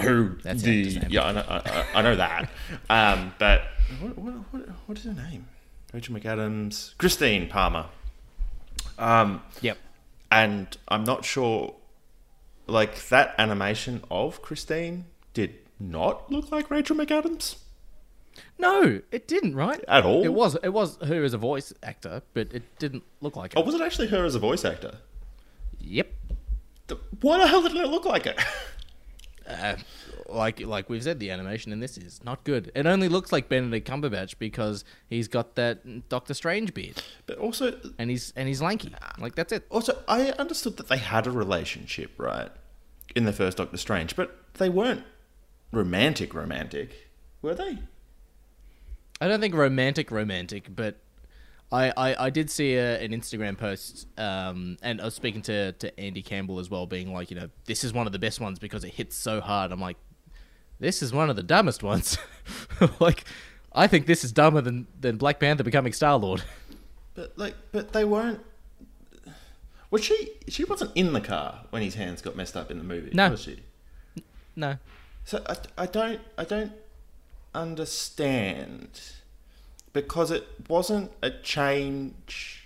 Who That's the the name. yeah I know, I, I know that, um, but what, what, what, what is her name? Rachel McAdams, Christine Palmer. Um, Yep. and I'm not sure, like that animation of Christine did not look like Rachel McAdams No, it didn't. Right? at all. It was it was her as a voice actor, but it didn't look like Oh, it. was it actually her as a voice actor? Yep. The- Why the hell didn't it look like it? Uh, like like we've said, the animation in this is not good. It only looks like Benedict Cumberbatch because he's got that Doctor Strange beard but also, and he's and he's lanky. Like that's it. also, I understood that they had a relationship, right, in the first Doctor Strange, but they weren't romantic, romantic, were they? I don't think romantic, romantic, but I, I, I did see a, an Instagram post, um, and I was speaking to, to Andy Campbell as well, being like, you know, this is one of the best ones because it hits so hard. I'm like, this is one of the dumbest ones. like, I think this is dumber than, than Black Panther becoming Star Lord. But like, but they weren't. Was she? She wasn't in the car when his hands got messed up in the movie. No. was she? no. So I, I don't I don't understand because it wasn't a change.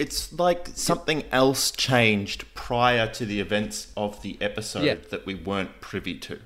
It's like something else changed prior to the events of the episode Yeah. that we weren't privy to.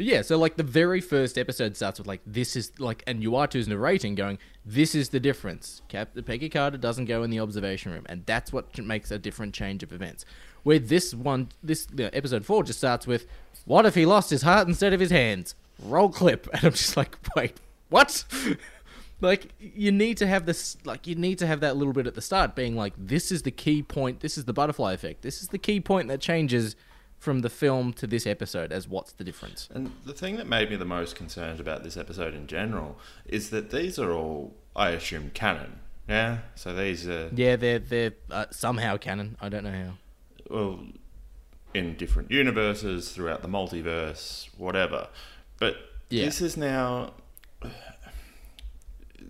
Yeah, so like the very first episode starts with like this is like and Uatu's narrating going this is the difference. Cap Peggy Carter doesn't go in the observation room and that's what makes a different change of events. Where this one this you know, episode 4 just starts with what if he lost his heart instead of his hands? Roll clip and I'm just like wait, what? like you need to have this like you need to have that little bit at the start being like this is the key point this is the butterfly effect this is the key point that changes from the film to this episode as what's the difference And the thing that made me the most concerned about this episode in general is that these are all, I assume, canon. Yeah. So these are yeah they're they're uh, somehow canon i don't know how well in different universes throughout the multiverse, whatever. But Yeah. this is now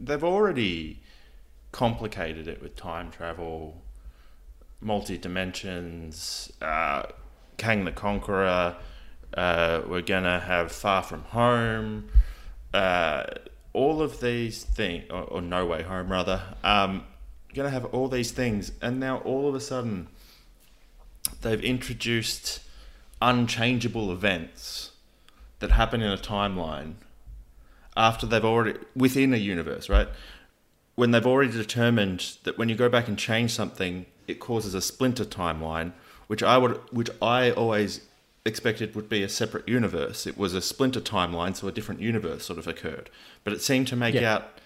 they've already complicated it with time travel, multi dimensions, uh, Kang the Conqueror. Uh, we're gonna have Far From Home. Uh, all of these things, or, or No Way Home rather. Um, gonna have all these things, and now all of a sudden they've introduced unchangeable events that happen in a timeline after they've already within a universe, right? When they've already determined that when you go back and change something, it causes a splinter timeline, which I would, which I always expected would be a separate universe. It was a splinter timeline, so a different universe sort of occurred. But it seemed to make Yeah. out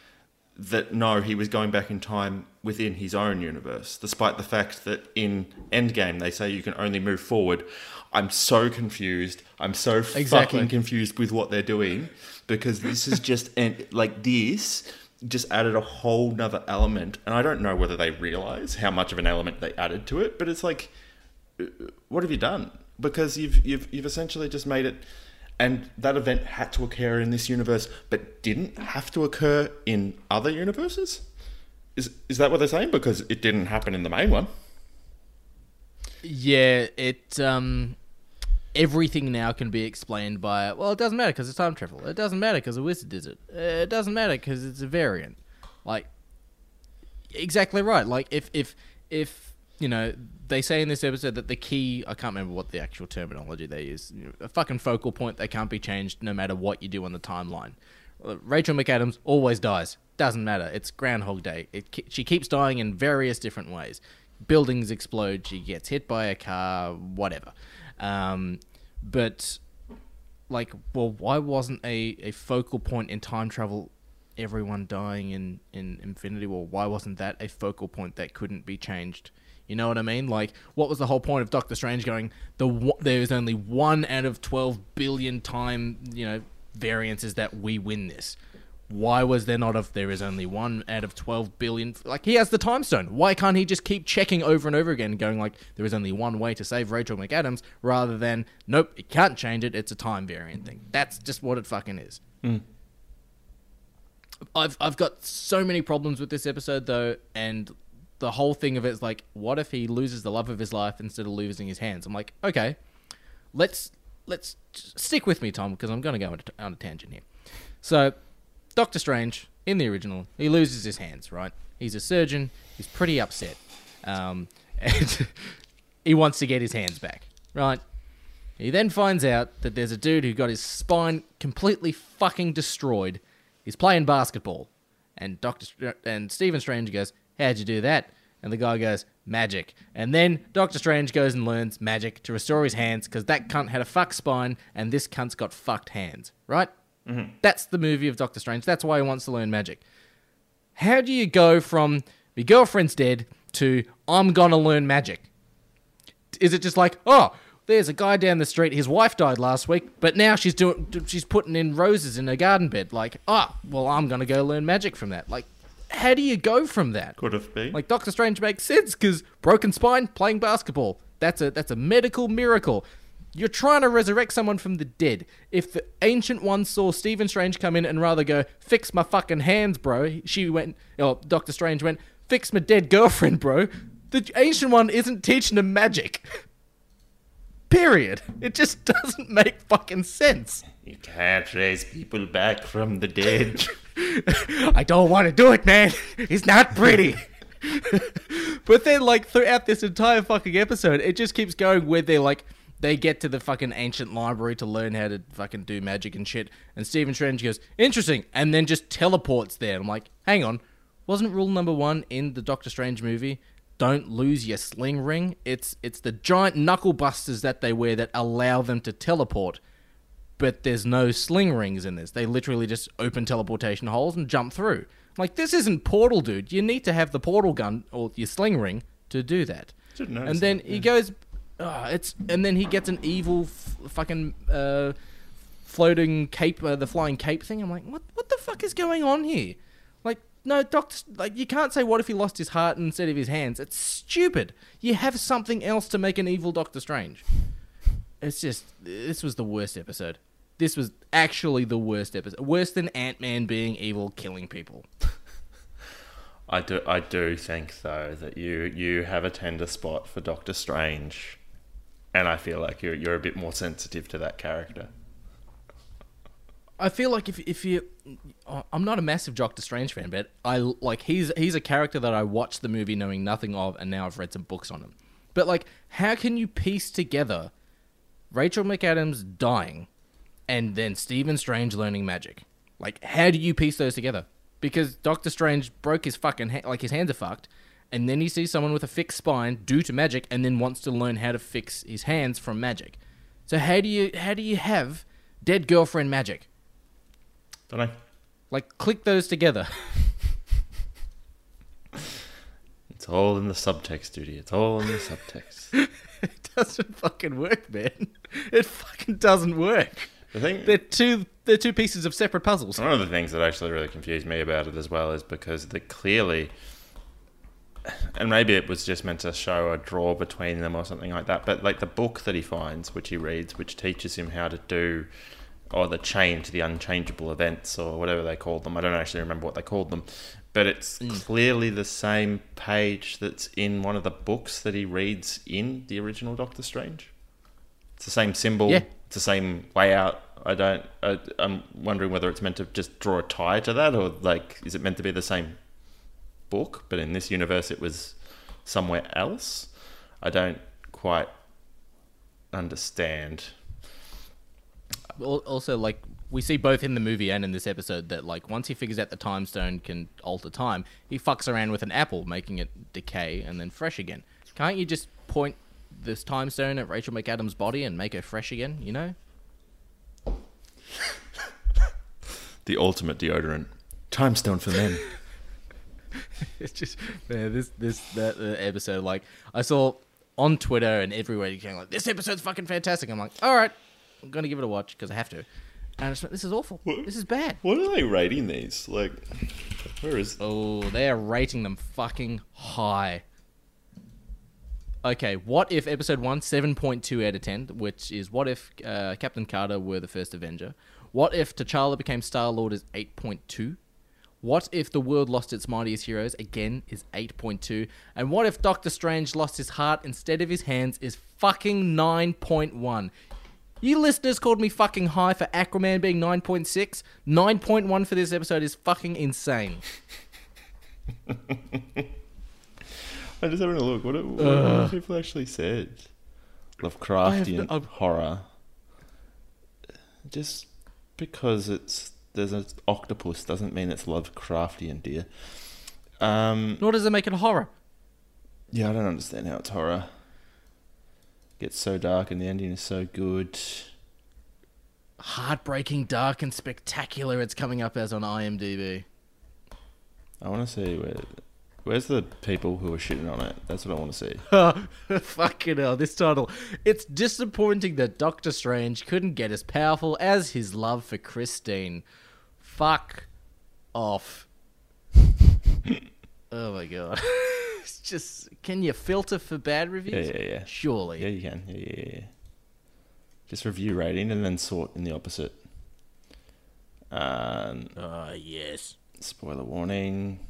that no, he was going back in time within his own universe, despite the fact that in Endgame they say you can only move forward. I'm so confused. I'm so Exactly. fucking confused with what they're doing because this is just and like this just added a whole nother element, and I don't know whether they realize how much of an element they added to it, but it's like, uh, what have you done? Because you've you've you've essentially just made it and that event had to occur in this universe but didn't have to occur in other universes is is that what they're saying because it didn't happen in the main one Yeah, it um everything now can be explained by well, it doesn't matter because it's time travel. It doesn't matter because a wizard does it. It doesn't matter because it's a variant. Like exactly right. Like if if if you know they say in this episode that the key I can't remember what the actual terminology they use. You know, a fucking focal point that can't be changed no matter what you do on the timeline. Uh, Rachel McAdams always dies. Doesn't matter. It's Groundhog Day. It, she keeps dying in various different ways. Buildings explode. She gets hit by a car. Whatever. Um, but like, well, why wasn't a, a focal point in time travel everyone dying in, in Infinity War? Why wasn't that a focal point that couldn't be changed? You know what I mean? Like, what was the whole point of Doctor Strange going? The there is only one out of twelve billion time, you know, variances that we win this. Why was there not if there is only one out of 12 billion? Like, he has the time stone. Why can't he just keep checking over and over again, going like, there is only one way to save Rachel McAdams, rather than, nope, it can't change it, it's a time variant thing. That's just what it fucking is. Hmm. I've, I've got so many problems with this episode, though, and the whole thing of it is like, what if he loses the love of his life instead of losing his hands? I'm like, okay, let's let's stick with me, Tom, because I'm going to go on a- on a tangent here. So, Doctor Strange in the original, he loses his hands. Right? He's a surgeon. He's pretty upset, um, and he wants to get his hands back. Right? He then finds out that there's a dude who got his spine completely fucking destroyed. He's playing basketball, and Doctor Str- and Stephen Strange goes, "How'd you do that?" And the guy goes, "Magic." And then Doctor Strange goes and learns magic to restore his hands because that cunt had a fuck spine, and this cunt's got fucked hands. Right? That's the movie of Doctor Strange. That's why he wants to learn magic. How do you go from my girlfriend's dead to I'm gonna learn magic? Is it just like, oh, there's a guy down the street, his wife died last week, but now she's doing she's putting in roses in her garden bed. Like, oh, well, I'm gonna go learn magic from that. Like, how do you go from that? could have been Like Doctor Strange makes sense because broken spine, playing basketball. That's a that's a medical miracle. You're trying to resurrect someone from the dead. If the ancient one saw Stephen Strange come in and rather go fix my fucking hands, bro, she went. Oh, Doctor Strange went fix my dead girlfriend, bro. The ancient one isn't teaching him magic. Period. It just doesn't make fucking sense. you can't raise people back from the dead I don't want to do it, man. He's not pretty. but then, like, throughout this entire fucking episode, it just keeps going where they're like, they get to the fucking ancient library to learn how to fucking do magic and shit. And Stephen Strange goes, interesting. And then just teleports there. I'm like, hang on. Wasn't rule number one in the Doctor Strange movie? Don't lose your sling ring. It's it's the giant knuckle busters that they wear that allow them to teleport but there's no sling rings in this. They literally just open teleportation holes and jump through. Like this isn't Portal, dude. You need to have the portal gun or your sling ring to do that. And then that, he goes, oh, it's and then he gets an evil f- fucking uh, floating cape, uh, the flying cape thing. I'm like, what? What the fuck is going on here? Like, no, Doctor, like you can't say what if he lost his heart instead of his hands. It's stupid. You have something else to make an evil Doctor Strange. It's just this was the worst episode. This was actually the worst episode. Worse than Ant Man being evil, killing people. I do, I do think though that you you have a tender spot for Doctor Strange, and I feel like you're you're a bit more sensitive to that character. I feel like if if you, I'm not a massive Doctor Strange fan, but I like he's he's a character that I watched the movie knowing nothing of, and now I've read some books on him. But like, how can you piece together Rachel McAdams dying, and then Stephen Strange learning magic? Like, how do you piece those together? Because Doctor Strange broke his fucking ha- like his hands are fucked, and then he sees someone with a fixed spine due to magic, and then wants to learn how to fix his hands from magic. So how do you how do you have dead girlfriend magic? Don't I? Like, click those together. It's all in the subtext, duty. It's all in the subtext. it doesn't fucking work, man. It fucking doesn't work. The thing, They're two. They're two pieces of separate puzzles. one of the things that actually really confused me about it as well is because they clearly, and maybe it was just meant to show a draw between them or something like that. But like the book that he finds, which he reads, which teaches him how to do, or the change, the unchangeable events, or whatever they called them. I don't actually remember what they called them, but it's hmm. clearly the same page that's in one of the books that he reads in the original Doctor Strange. It's the same symbol. Yeah. It's the same layout. I don't. I, I'm wondering whether it's meant to just draw a tie to that, or like, is it meant to be the same book, but in this universe it was somewhere else? I don't quite understand. Also, like we see both in the movie and in this episode that like once he figures out the time stone can alter time, he fucks around with an apple, making it decay and then fresh again. Can't you just point this time stone at Rachel McAdams' body and make her fresh again? You know? The ultimate deodorant. Time stone for men. it's just man, this this that uh, episode like I saw on Twitter and everywhere you can like this episode's fucking fantastic. I'm like, all right, I'm gonna give it a watch because I have to. And I just went, this is awful. This is bad. what are they rating these? Like, where is? Oh, they are rating them fucking high. Okay, what if episode one, 7.2 out of 10, which is what if uh, Captain Carter were the first Avenger? What if T'Challa became Star Lord is 8.2? What if the world lost its mightiest heroes? Again, is 8.2. And what if Doctor Strange lost his heart instead of his hands? Is fucking 9.1. You listeners called me fucking high for Aquaman being 9.6. 9.1 for this episode is fucking insane. I'm just having a look. What, what have people actually said? Lovecraftian I've- horror. Just because it's there's an octopus doesn't mean it's Lovecraftian, dear. Um, Nor does it make it horror. yeah, I don't understand how it's horror. Gets so dark and the ending is so good. Heartbreaking, dark, and spectacular. It's coming up as on IMDb. I want to see where. Where's the people who are shitting on it? That's what I want to see. Fucking hell, this title. It's disappointing that Doctor Strange couldn't get as powerful as his love for Christine. Fuck off. oh my god. it's just. Can you filter for bad reviews? yeah, yeah. yeah. Surely. Yeah, you can. Yeah, yeah, yeah. Just review rating and then sort in the opposite. Um, Ah, yes. spoiler warning.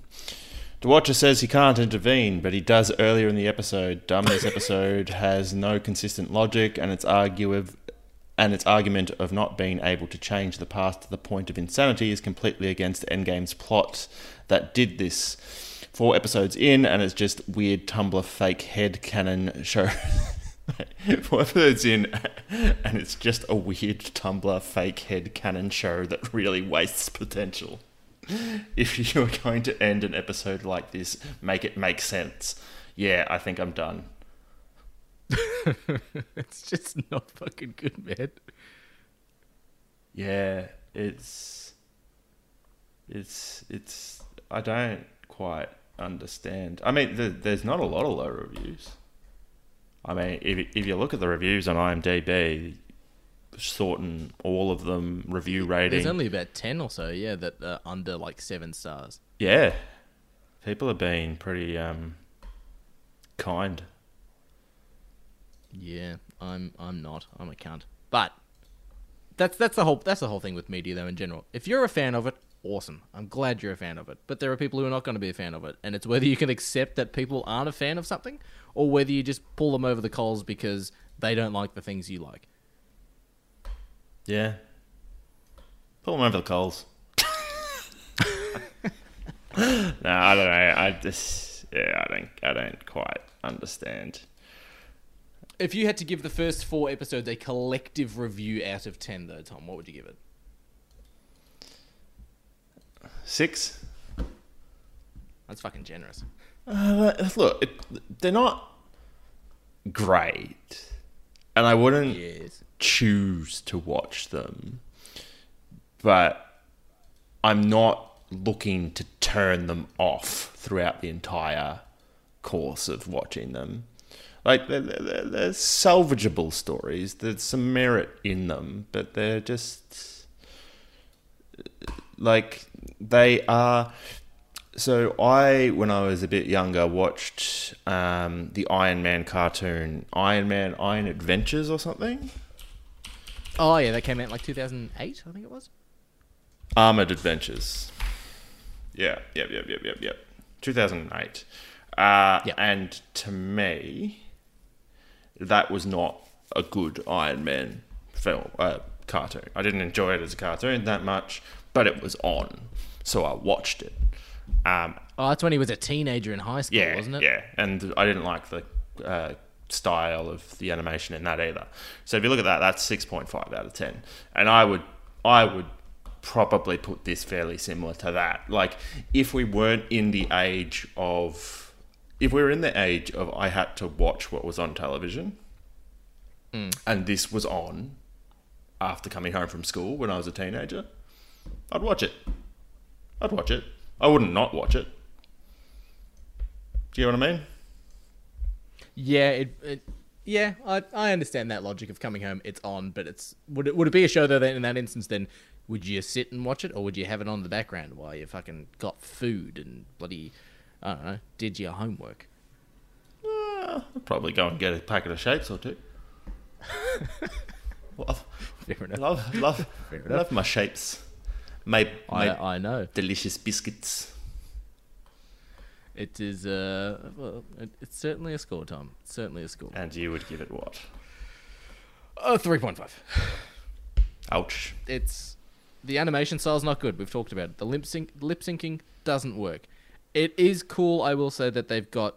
The Watcher says he can't intervene, but he does earlier in the episode. Dumb, this episode has no consistent logic, and its argue and its argument of not being able to change the past to the point of insanity is completely against Endgame's plot that did this. Four episodes in, and it's just weird Tumblr fake head canon show. Four episodes in, and it's just a weird Tumblr fake head canon show that really wastes potential if you're going to end an episode like this, make it make sense. Yeah, I think I'm done. it's just not fucking good, man. Yeah, it's it's it's I don't quite understand. I mean, the, there's not a lot of low reviews. I mean, if if you look at the reviews on IMDb, sorting all of them review rating. There's only about ten or so, yeah, that are under like seven stars. yeah, people have been pretty um, kind. Yeah, I'm I'm not. I'm a cunt. But that's that's the whole that's the whole thing with media though in general. If you're a fan of it, awesome. I'm glad you're a fan of it. But there are people who are not going to be a fan of it, and it's whether you can accept that people aren't a fan of something, or whether you just pull them over the coals because they don't like the things you like. Yeah, pull them over the coals. no, I don't know. I just yeah, I don't I don't quite understand. If you had to give the first four episodes a collective review out of ten, though, Tom, what would you give it? Six. That's fucking generous. Uh, look, it, they're not great, and I wouldn't Yes. choose to watch them, but I'm not looking to turn them off throughout the entire course of watching them. Like they're, they're, they're salvageable stories. There's some merit in them, but they're just like they are. So I, when I was a bit younger, watched um, the Iron Man cartoon, Iron Man Iron Adventures or something. Oh yeah, that came out in like 2008, I think it was. Armored Adventures. Yeah, yep, yep, yep, yep, yep. 2008. Uh, Yep. And to me, that was not a good Iron Man film, uh, cartoon. I didn't enjoy it as a cartoon that much, but it was on, so I watched it. Um, Oh, that's when he was a teenager in high school, yeah, wasn't it? yeah, and I didn't like the uh, style of the animation in that either. So if you look at that, that's six point five out of ten, and I would, I would probably put this fairly similar to that. Like if we weren't in the age of, if we were in the age of I had to watch what was on television, hmm. and this was on after coming home from school when I was a teenager, I'd watch it. I'd watch it. I wouldn't not watch it. Do you know what I mean? Yeah, it, it yeah, I I understand that logic of coming home. It's on, but it's would it would it be a show though? Then in that instance, then would you sit and watch it, or would you have it on in the background while you fucking got food and bloody I don't know, did your homework? Uh, I'd probably go and get a packet of shapes or two. love, Fair enough. love, love, enough. love my shapes. My, my I I know delicious biscuits. it is uh well it, it's certainly a score, Tom. It's certainly a score. And you would give it what? Oh, three point five. Ouch. it's the animation style's not good. We've talked about it. The lip sync lip syncing doesn't work. It is cool, I will say that they've got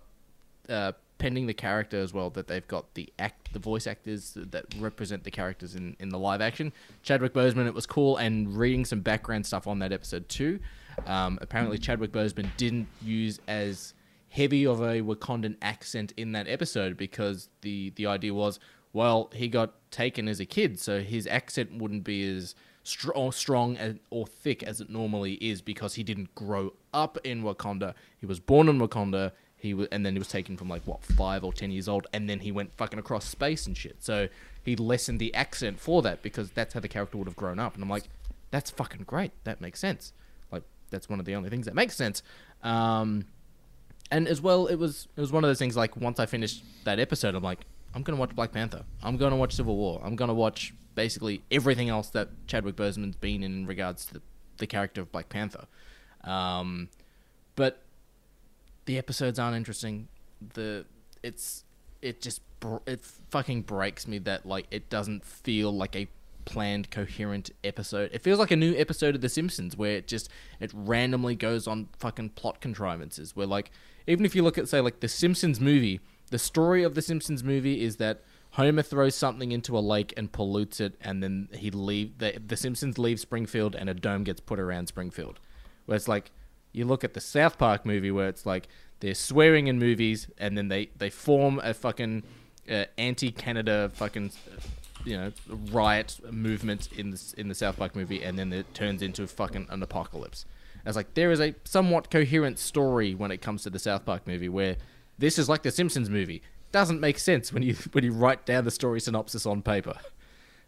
uh, pending the character as well. That they've got the act, the voice actors that represent the characters in, in the live action. Chadwick Boseman, it was cool, and reading some background stuff on that episode too. Um, apparently, Chadwick Boseman didn't use as heavy of a Wakandan accent in that episode because the the idea was, well, he got taken as a kid, so his accent wouldn't be as str- strong and, or thick as it normally is because he didn't grow up in Wakanda. He was born in Wakanda. He was, and then he was taken from like what five or ten years old, and then he went fucking across space and shit. So he lessened the accent for that because that's how the character would have grown up. And I'm like, that's fucking great. That makes sense. Like that's one of the only things that makes sense. Um, and as well, it was it was one of those things. Like once I finished that episode, I'm like, I'm gonna watch Black Panther. I'm gonna watch Civil War. I'm gonna watch basically everything else that Chadwick Boseman's been in, in regards to the, the character of Black Panther. Um, but the episodes aren't interesting. The it's it just it fucking breaks me that like it doesn't feel like a planned coherent episode. It feels like a new episode of The Simpsons where it just it randomly goes on fucking plot contrivances where like even if you look at say like the Simpsons movie, the story of the Simpsons movie is that Homer throws something into a lake and pollutes it and then he leave the, the Simpsons leave Springfield and a dome gets put around Springfield. Where it's like you look at the South Park movie where it's like they're swearing in movies and then they, they form a fucking uh, anti-Canada fucking you know riot movement in the in the South Park movie and then it turns into fucking an apocalypse. As like there is a somewhat coherent story when it comes to the South Park movie, where this is like the Simpsons movie. Doesn't make sense when you when you write down the story synopsis on paper,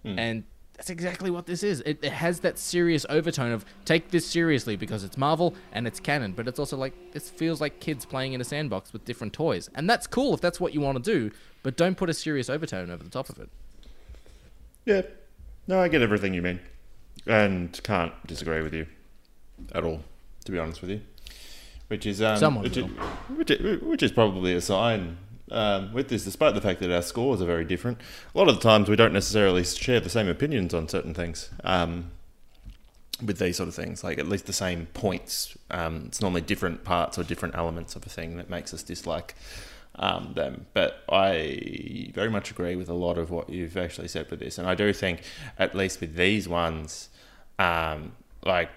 and that's exactly what this is. It, it has that serious overtone of take this seriously because it's Marvel and it's canon, but it's also like this feels like kids playing in a sandbox with different toys, and that's cool if that's what you want to do. But don't put a serious overtone over the top of it. Yeah. No, I get everything you mean. And can't disagree with you at all, to be honest with you. Which is um, Someone which, is, will. which, is, which is probably a sign um, with this, despite the fact that our scores are very different. A lot of the times we don't necessarily share the same opinions on certain things. Um, with these sort of things, like at least the same points. Um, it's normally different parts or different elements of a thing that makes us dislike um, them. But I very much agree with a lot of what you've actually said with this, and I do think, at least with these ones, um, like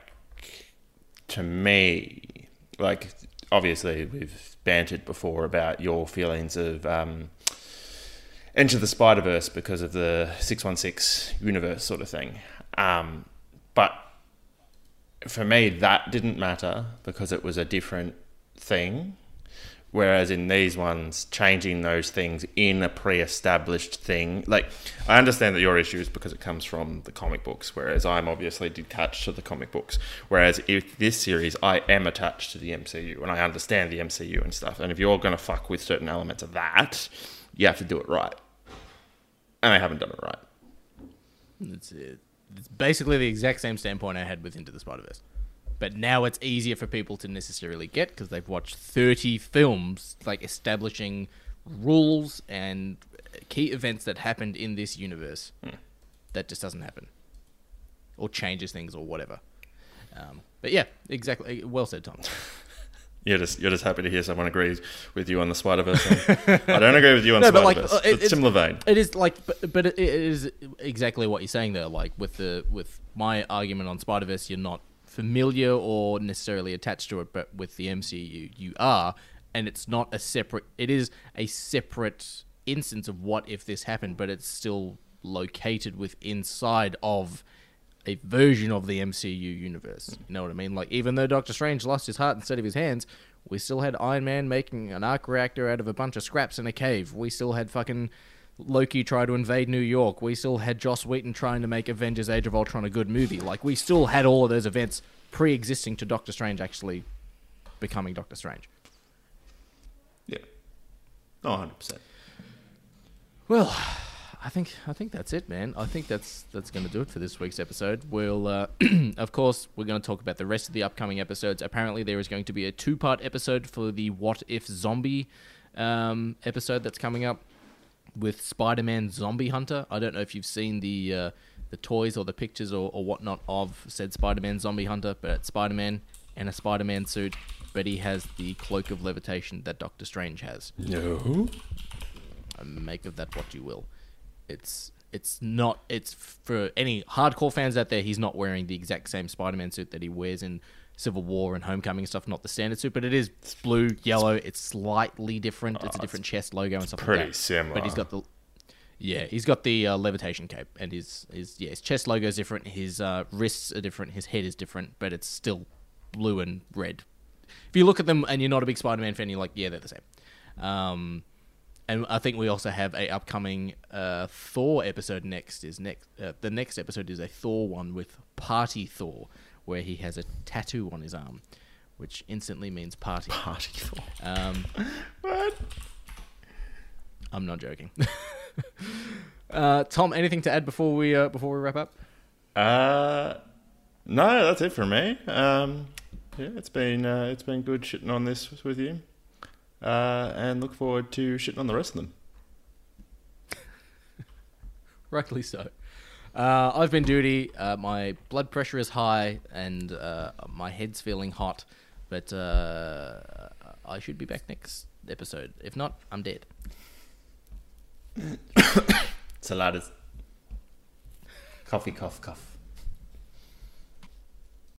to me, like obviously we've bantered before about your feelings of um, Into the Spider Verse because of the six one six universe sort of thing, um, but for me that didn't matter because it was a different thing whereas in these ones changing those things in a pre-established thing like i understand that your issue is because it comes from the comic books whereas i'm obviously detached to the comic books. Whereas if this series i am attached to the mcu and i understand the mcu and stuff. And if you're going to fuck with certain elements of that you have to do it right. And i haven't done it right. It's, it's basically the exact same standpoint I had with Into the Spider Verse. But now it's easier for people to necessarily get because they've watched 30 films, like establishing rules and key events that happened in this universe. That just doesn't happen. Or changes things or whatever. Um, but yeah, exactly. Well said, Tom. You're just you're just happy to hear someone agrees with you on the Spider Verse. I don't agree with you on No, but, Spider like, Verse. uh, it- it's it's- similar vein. It is like, but, but it is exactly what you're saying there. Like with the with my argument on Spider Verse, you're not familiar or necessarily attached to it, but with the MCU, you are, and it's not a separate. It is a separate instance of what if this happened, but it's still located with inside of a version of the MCU universe. You know what I mean? Like even though Doctor Strange lost his heart instead of his hands, we still had Iron Man making an arc reactor out of a bunch of scraps in a cave. We still had fucking Loki try to invade New York. We still had Joss Whedon trying to make Avengers Age of Ultron a good movie. Like we still had all of those events pre-existing to Doctor Strange actually becoming Doctor Strange. Yeah. Oh, 100%. Well, I think I think that's it, man. I think that's that's going to do it for this week's episode. We'll, uh, of course, we're going to talk about the rest of the upcoming episodes. Apparently, there is going to be a two-part episode for the What If Zombie um, episode that's coming up with Spider-Man Zombie Hunter. I don't know if you've seen the uh, the toys or the pictures or, or whatnot of said Spider-Man Zombie Hunter, but it's Spider-Man in a Spider-Man suit, but he has the cloak of levitation that Doctor Strange has No. make of that what you will. It's it's not it's for any hardcore fans out there. He's not wearing the exact same Spider-Man suit that he wears in Civil War and Homecoming and stuff. Not the standard suit, but it is blue, yellow. It's slightly different. it's a different chest logo and stuff. pretty like that. similar. But he's got the yeah, he's got the uh, levitation cape, and his his yeah, his chest logo is different. His uh, wrists are different. His head is different, but it's still blue and red. If you look at them and you're not a big Spider-Man fan, you're like, yeah, they're the same. Um, and I think we also have a upcoming uh, Thor episode next. Is next uh, the next episode is a Thor one with Party Thor, where he has a tattoo on his arm, which instantly means party. Party Um, What? I'm not joking. uh, Tom, anything to add before we uh, before we wrap up? Uh, no, that's it for me. Um, yeah, it's been uh, it's been good shitting on this with you, uh, and look forward to shitting on the rest of them. Rightly so. Uh, I've been duty. Uh, my blood pressure is high and uh, my head's feeling hot, but uh, I should be back next episode. If not, I'm dead. Saladas. Coffee, cough, cough.